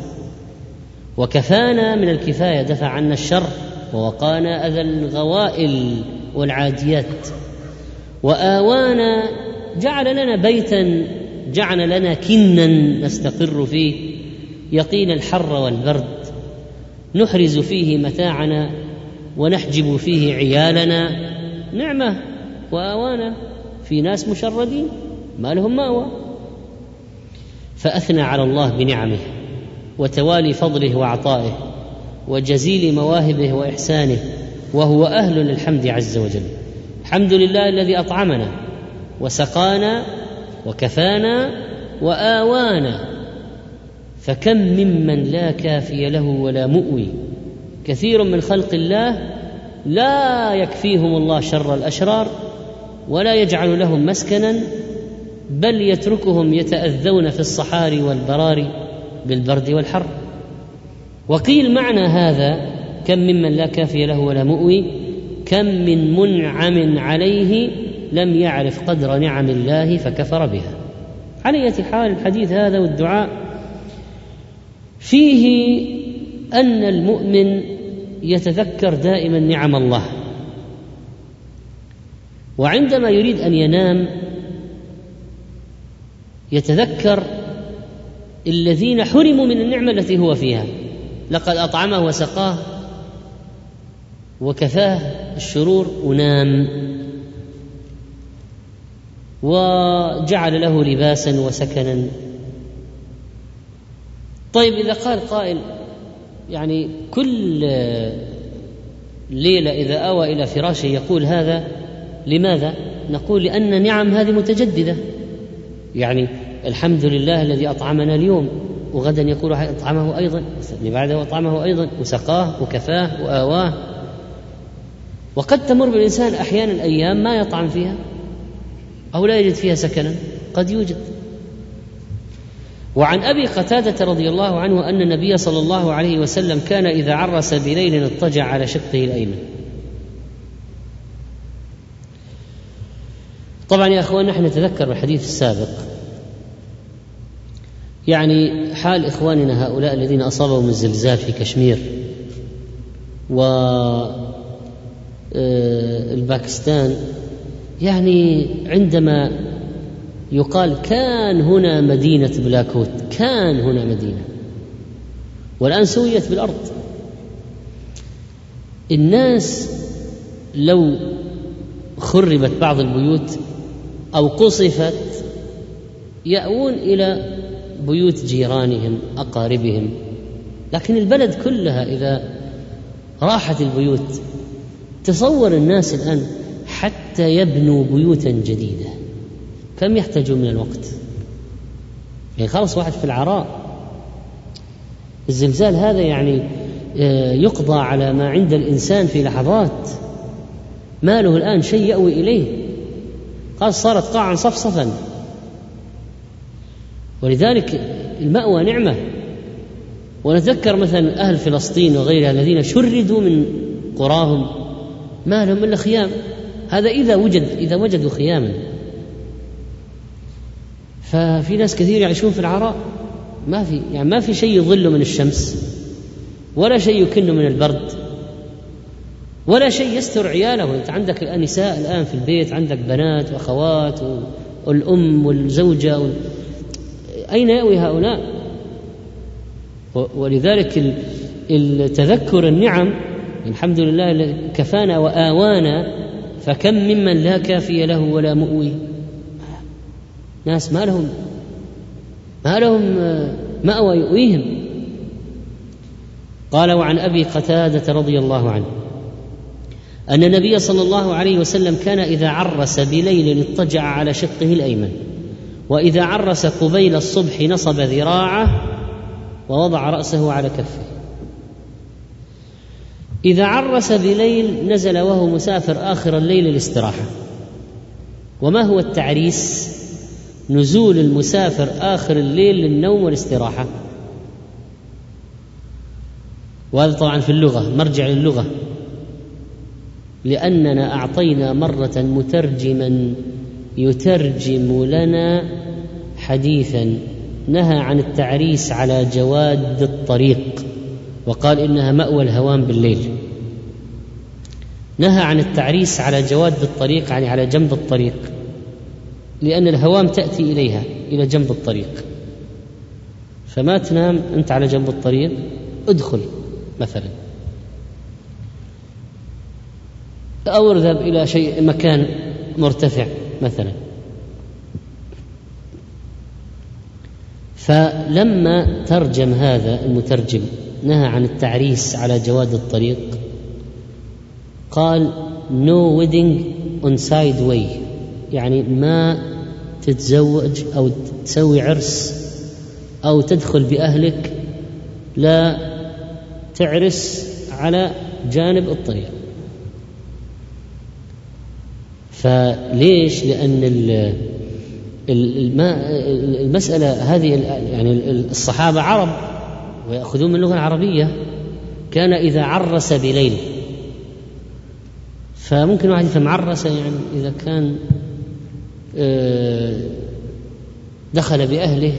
وكفانا من الكفاية. دفع عنا الشر ووقانا أذى الغوائل والعاديات. وآوانا جعل لنا بيتا جعل لنا كنا نستقر فيه. يقين الحر والبرد نحرز فيه متاعنا ونحجب فيه عيالنا. نعمة وآوانا في ناس مشردين ما لهم مأوى. فأثنى على الله بنعمه وتوالي فضله وعطائه وجزيل مواهبه وإحسانه وهو أهل للحمد عز وجل. الحمد لله الذي أطعمنا وسقانا وكفانا وآوانا فكم ممن لا كافي له ولا مؤوي كثير من خلق الله لا يكفيهم الله شر الأشرار ولا يجعل لهم مسكنا بل يتركهم يتأذون في الصحاري والبراري بالبرد والحر وقيل معنى هذا كم ممن لا كافي له ولا مؤوي كم من منعم عليه لم يعرف قدر نعم الله فكفر بها. على اية حال الحديث هذا والدعاء فيه أن المؤمن يتذكر دائما نعم الله وعندما يريد أن ينام يتذكر الذين حرموا من النعمة التي هو فيها. لقد أطعمه وسقاه وكفاه الشرور ونام. وجعل له لباسا وسكنا. طيب إذا قال قائل يعني كل ليلة إذا آوى إلى فراشه يقول هذا لماذا؟ نقول لأن نعم هذه متجددة. يعني الحمد لله الذي أطعمنا اليوم. وغدا يقول أطعمه أيضا بعده أطعمه أيضا. وسقاه وكفاه وآواه. وقد تمر بالإنسان أحيانا أيام ما يطعم فيها أو لا يجد فيها سكنا قد يوجد. وعن أبي قتادة رضي الله عنه أن النبي صلى الله عليه وسلم كان إذا عرس بليل اضطجع على شقه الأيمن. طبعا يا أخوان نحن نتذكر الحديث السابق. يعني حال إخواننا هؤلاء الذين أصابهم الزلزال في كشمير و الباكستان يعني عندما يقال كان هنا مدينة بلاكوت كان هنا مدينة والآن سويت بالأرض. الناس لو خربت بعض البيوت أو قصفت يأوون إلى بيوت جيرانهم أقاربهم لكن البلد كلها إذا راحت البيوت تصور الناس الآن حتى يبنوا بيوتا جديدة. كم يحتاجون من الوقت؟ يعني خلاص واحد في العراء. الزلزال هذا يعني آه، يقضى على ما عند الإنسان في لحظات. ما له الآن شيء يأوي إليه. خلاص صارت قاعا صفصفا. ولذلك المأوى نعمة. ونتذكر مثلا أهل فلسطين وغيرها الذين شردوا من قراهم. ما لهم إلا خيام. هذا إذا وجد إذا وجدوا خياما. ففي ناس كثير يعيشون في العراء ما في يعني ما في شيء يظله من الشمس ولا شيء يكنه من البرد ولا شيء يستر عياله. إنت عندك الان نساء الآن في البيت عندك بنات وأخوات والأم والزوجة وال... أين يأوي هؤلاء؟ ولذلك التذكر النعم الحمد لله كفانا وآوانا فكم ممن لا كافي له ولا مؤوي. ناس ما لهم ما لهم مأوى يؤويهم. قال وعن أبي قتادة رضي الله عنه أن النبي صلى الله عليه وسلم كان إذا عرس بليل اضطجع على شقه الأيمن وإذا عرس قبيل الصبح نصب ذراعه ووضع رأسه على كفه. إذا عرس بليل نزل وهو مسافر آخر الليل الاستراحه وما هو التعريس؟ نزول المسافر آخر الليل للنوم والاستراحة. وهذا طبعا في اللغة مرجع للغة. لأننا أعطينا مرة مترجما يترجم لنا حديثا نهى عن التعريس على جواد الطريق. وقال إنها مأوى الهوام بالليل. نهى عن التعريس على جواد الطريق يعني على جنب الطريق لأن الهوام تأتي إليها إلى جنب الطريق. فما تنام أنت على جنب الطريق ادخل مثلا. أو اذهب إلى شيء مكان مرتفع مثلا. فلما ترجم هذا المترجم نهى عن التعريس على جواد الطريق. قال no wedding on side way. يعني ما تتزوج أو تسوي عرس أو تدخل بأهلك لا تعرس على جانب الطريق. فليش؟ لأن المسألة هذه يعني الصحابة عرب. ويأخذون من اللغة العربية كان إذا عرس بليل فممكن واحد يفهم عرس يعني إذا كان آه، دخل بأهله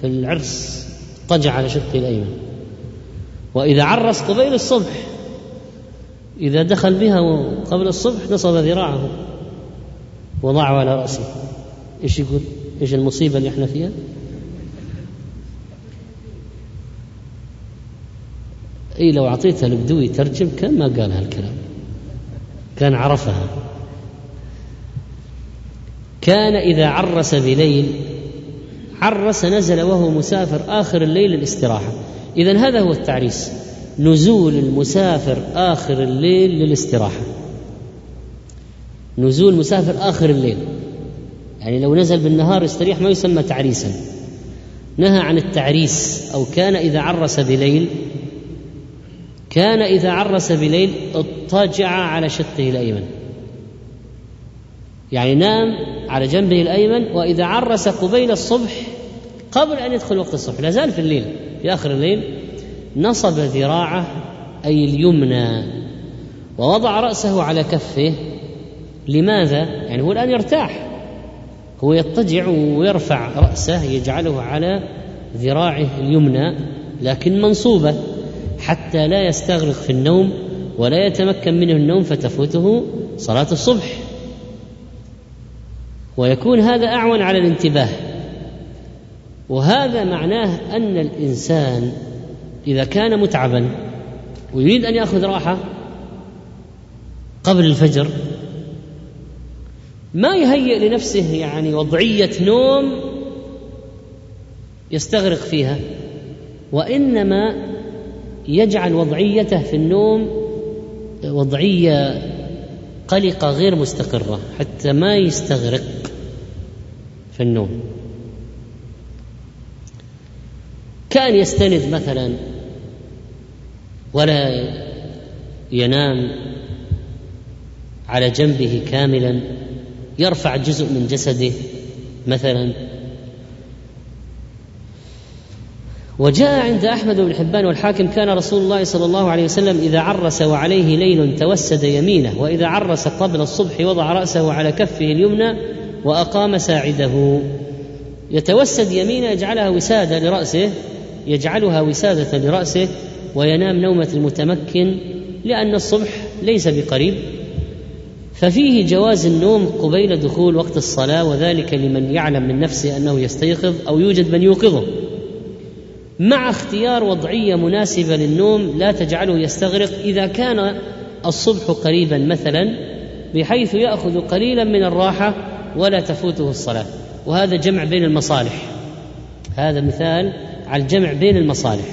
في العرس اضطجع على شقه الأيمن وإذا عرس قبيل الصبح إذا دخل بها قبل الصبح نصب ذراعه وضعه على رأسه إيش يقول؟ إيش المصيبة اللي إحنا فيها؟ اي لو أعطيتها البدوي يترجم كان ما قال هالكلام. كان عرفها. كان إذا عرس بليل عرس نزل وهو مسافر آخر الليل للاستراحة. اذا هذا هو التعريس. نزول المسافر آخر الليل للاستراحة. نزول مسافر آخر الليل. يعني لو نزل بالنهار يستريح ما يسمى تعريسا. نهى عن التعريس أو كان إذا عرس بليل كان إذا عرس بليل اضطجع على شقه الأيمن. يعني نام على جنبه الأيمن وإذا عرس قبيل الصبح قبل أن يدخل وقت الصبح لا زال في الليل في آخر الليل نصب ذراعه أي اليمنى ووضع رأسه على كفه. لماذا؟ يعني هو الآن يرتاح. هو يضطجع ويرفع رأسه يجعله على ذراعه اليمنى لكن منصوبة. حتى لا يستغرق في النوم ولا يتمكن منه النوم فتفوته صلاة الصبح. ويكون هذا أعون على الانتباه. وهذا معناه أن الإنسان إذا كان متعبا ويريد أن يأخذ راحة قبل الفجر ما يهيئ لنفسه يعني وضعية نوم يستغرق فيها وإنما يجعل وضعيته في النوم وضعية قلقة غير مستقرة حتى ما يستغرق في النوم. كان يستند مثلا ولا ينام على جنبه كاملا يرفع جزء من جسده مثلا وجاء عند أحمد بن حبان والحاكم كان رسول الله صلى الله عليه وسلم إذا عرس وعليه ليل توسد يمينه وإذا عرس قبل الصبح وضع رأسه على كفه اليمنى وأقام ساعده. يتوسد يمينه يجعلها وسادة لرأسه يجعلها وسادة لرأسه وينام نومة المتمكن لأن الصبح ليس بقريب. ففيه جواز النوم قبيل دخول وقت الصلاة وذلك لمن يعلم من نفسه أنه يستيقظ أو يوجد من يوقظه. مع اختيار وضعية مناسبة للنوم لا تجعله يستغرق إذا كان الصبح قريبا مثلا بحيث يأخذ قليلا من الراحة ولا تفوته الصلاة. وهذا جمع بين المصالح. هذا مثال على الجمع بين المصالح.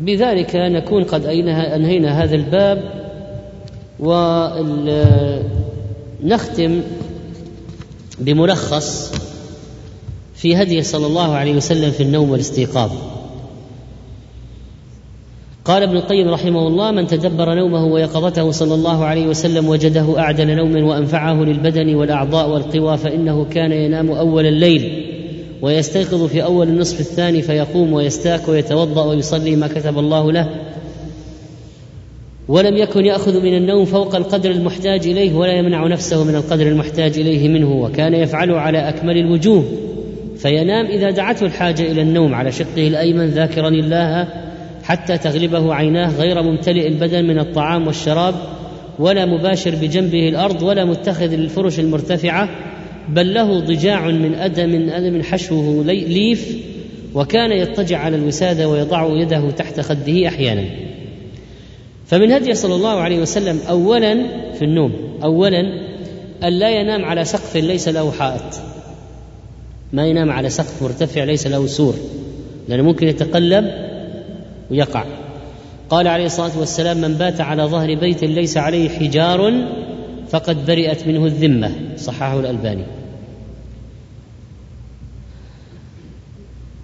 وبذلك نكون قد أنهينا هذا الباب ونختم بملخص في هدي صلى الله عليه وسلم في النوم والاستيقاظ. قال ابن القيم رحمه الله من تدبر نومه ويقظته صلى الله عليه وسلم وجده أعدل نوم وأنفعه للبدن والأعضاء والقوى فإنه كان ينام أول الليل ويستيقظ في أول النصف الثاني فيقوم ويستاك ويتوضأ ويصلي ما كتب الله له ولم يكن يأخذ من النوم فوق القدر المحتاج إليه ولا يمنع نفسه من القدر المحتاج إليه منه وكان يفعله على أكمل الوجوه فينام إذا دعته الحاجة إلى النوم على شقه الأيمن ذاكرا الله حتى تغلبه عيناه غير ممتلئ البدن من الطعام والشراب ولا مباشر بجنبه الأرض ولا متخذ للفرش المرتفعة بل له ضجاع من أدم من أدم حشوه ليف وكان يضطجع على الوسادة ويضع يده تحت خده أحيانا. فمن هدي صلى الله عليه وسلم اولا في النوم اولا أن لا ينام على سقف ليس له حائط. ما ينام على سقف مرتفع ليس له سور لأنه ممكن يتقلب ويقع. قال عليه الصلاة والسلام من بات على ظهر بيت ليس عليه حجار فقد برئت منه الذمة. صححه الألباني.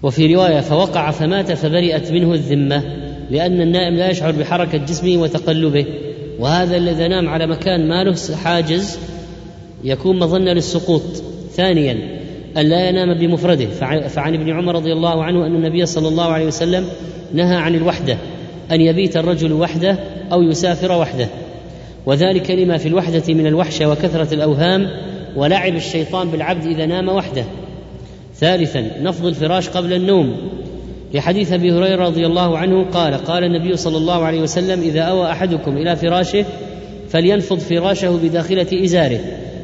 وفي رواية فوقع فمات فبرئت منه الذمة لأن النائم لا يشعر بحركة جسمه وتقلبه وهذا الذي نام على مكان ما له حاجز يكون مظنة للسقوط. ثانيا ألا ينام بمفرده. فعن ابن عمر رضي الله عنه أن النبي صلى الله عليه وسلم نهى عن الوحدة أن يبيت الرجل وحده أو يسافر وحده. وذلك لما في الوحدة من الوحشة وكثرة الأوهام ولعب الشيطان بالعبد إذا نام وحده. ثالثا نفض الفراش قبل النوم. لحديث أبي هريرة رضي الله عنه قال قال النبي صلى الله عليه وسلم إذا أوى أحدكم إلى فراشه فلينفض فراشه بداخلة إزاره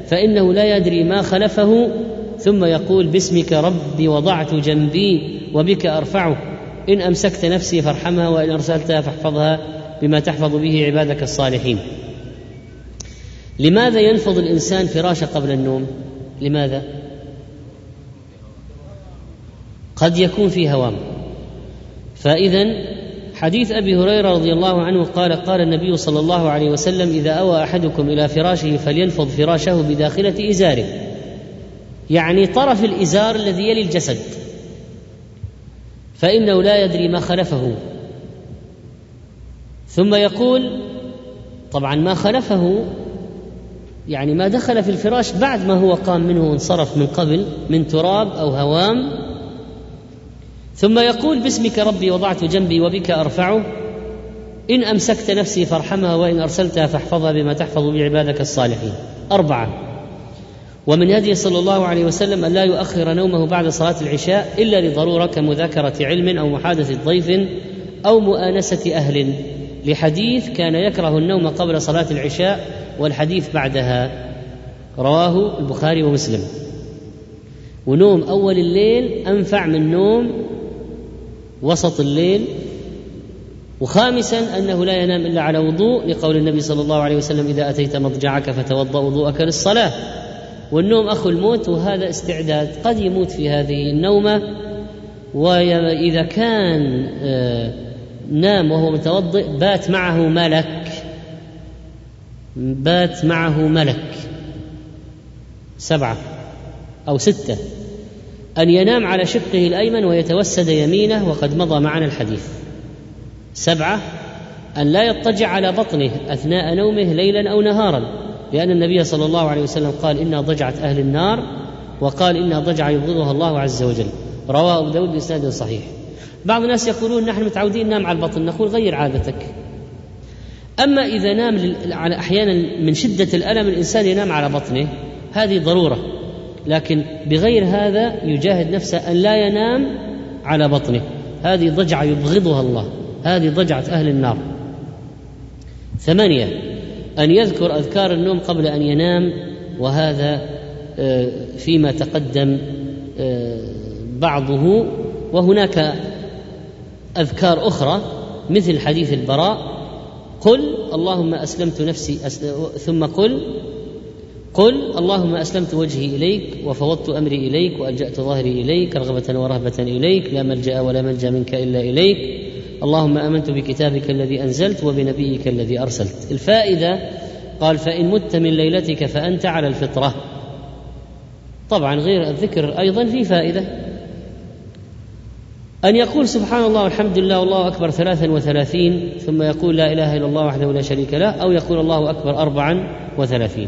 فإنه لا يدري ما خلفه ثم يقول باسمك ربي وضعت جنبي وبك أرفعه. إن أمسكت نفسي فارحمها وإن ارسلتها فاحفظها بما تحفظ به عبادك الصالحين. لماذا ينفض الإنسان فراشه قبل النوم؟ لماذا؟ قد يكون في هوام. فاذا حديث أبي هريرة رضي الله عنه قال قال النبي صلى الله عليه وسلم إذا أوى أحدكم إلى فراشه فلينفض فراشه بداخلة إزاره. يعني طرف الإزار الذي يلي الجسد فإنه لا يدري ما خلفه. ثم يقول طبعا ما خلفه يعني ما دخل في الفراش بعد ما هو قام منه وانصرف من قبل من تراب أو هوام. ثم يقول باسمك ربي وضعت جنبي وبك أرفعه إن أمسكت نفسي فارحمها وإن أرسلتها فاحفظها بما تحفظ بعبادك الصالحين. أربعة. ومن هدي صلى الله عليه وسلم أن لا يؤخر نومه بعد صلاة العشاء إلا لضرورة كمذاكرة علم أو محادثة ضيف أو مؤانسة أهل. لحديث كان يكره النوم قبل صلاة العشاء والحديث بعدها. رواه البخاري ومسلم. ونوم أول الليل أنفع من نوم وسط الليل. وخامسا أنه لا ينام إلا على وضوء لقول النبي صلى الله عليه وسلم إذا أتيت مضجعك فتوضأ وضوءك للصلاة. والنوم أخو الموت وهذا استعداد قد يموت في هذه النومة. واذا كان آه، نام وهو متوضئ بات معه ملك. بات معه ملك. سبعة أو ستة. أن ينام على شقه الأيمن ويتوسد يمينه وقد مضى معنا الحديث. سبعة أن لا يضطجع على بطنه أثناء نومه ليلا أو نهارا. لأن النبي صلى الله عليه وسلم قال إنها ضجعة أهل النار وقال إنها ضجعة يبغضها الله عز وجل. رواه أبو داود بإسناد صحيح. بعض الناس يقولون نحن متعودين ننام على البطن نقول غير عادتك. أما إذا نام على أحيانا من شدة الألم الإنسان ينام على بطنه هذه ضرورة. لكن بغير هذا يجاهد نفسه أن لا ينام على بطنه. هذه ضجعه يبغضها الله. هذه ضجعة أهل النار. ثمانية أن يذكر أذكار النوم قبل أن ينام وهذا آه، فيما تقدم آه، بعضه. وهناك أذكار أخرى مثل حديث البراء قل اللهم أسلمت نفسي ثم قل قل اللهم أسلمت وجهي إليك وفوضت أمري إليك وألجأت ظهري إليك رغبة ورهبة إليك لا ملجأ ولا ملجأ منك إلا إليك. اللهم آمنت بكتابك الذي أنزلت وبنبيك الذي أرسلت. الفائدة قال فإن مت من ليلتك فأنت على الفطرة. طبعا غير الذكر أيضا في فائدة. أن يقول سبحان الله والحمد لله والله أكبر ثلاثا وثلاثين ثم يقول لا إله إلا الله وحده لا شريك له أو يقول الله أكبر أربعا وثلاثين.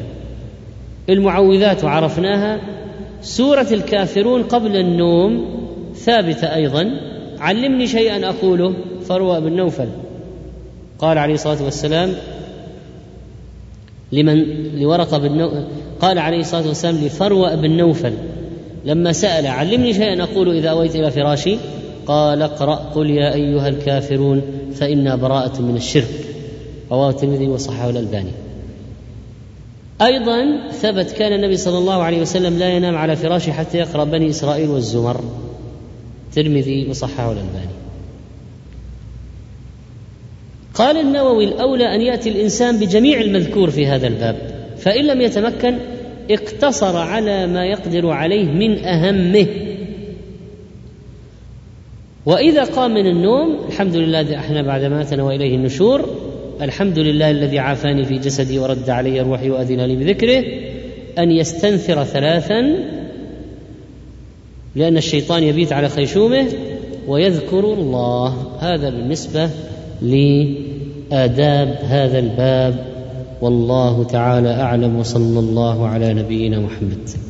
المعوذات وعرفناها سورة الكافرون قبل النوم ثابتة أيضا. علمني شيئا أقوله. فروى بن نوفل قال عليه الصلاة والسلام لمن لورقة بن نوفل قال عليه الصلاة والسلام لفروى بن نوفل. لما سأل علمني شيئا؟ أقول إذا أويت إلى فراشي؟ قال اقرأ قل يا أيها الكافرون فإنا براءة من الشرك. رواه الترمذي وصححه الألباني. أيضا ثبت كان النبي صلى الله عليه وسلم لا ينام على فراشه حتى يقرأ بني إسرائيل والزمر. الترمذي وصححه الألباني. قال النووي الأولى أن يأتي الإنسان بجميع المذكور في هذا الباب فإن لم يتمكن اقتصر على ما يقدر عليه من أهمه. وإذا قام من النوم الحمد لله الذي أحنا بعد ماتنا وإليه النشور الحمد لله الذي عافاني في جسدي ورد علي روحي وأذن لي بذكره أن يستنثر ثلاثا لأن الشيطان يبيت على خيشومه ويذكر الله. هذا بالنسبة لآداب هذا الباب والله تعالى أعلم وصلى الله على نبينا محمد.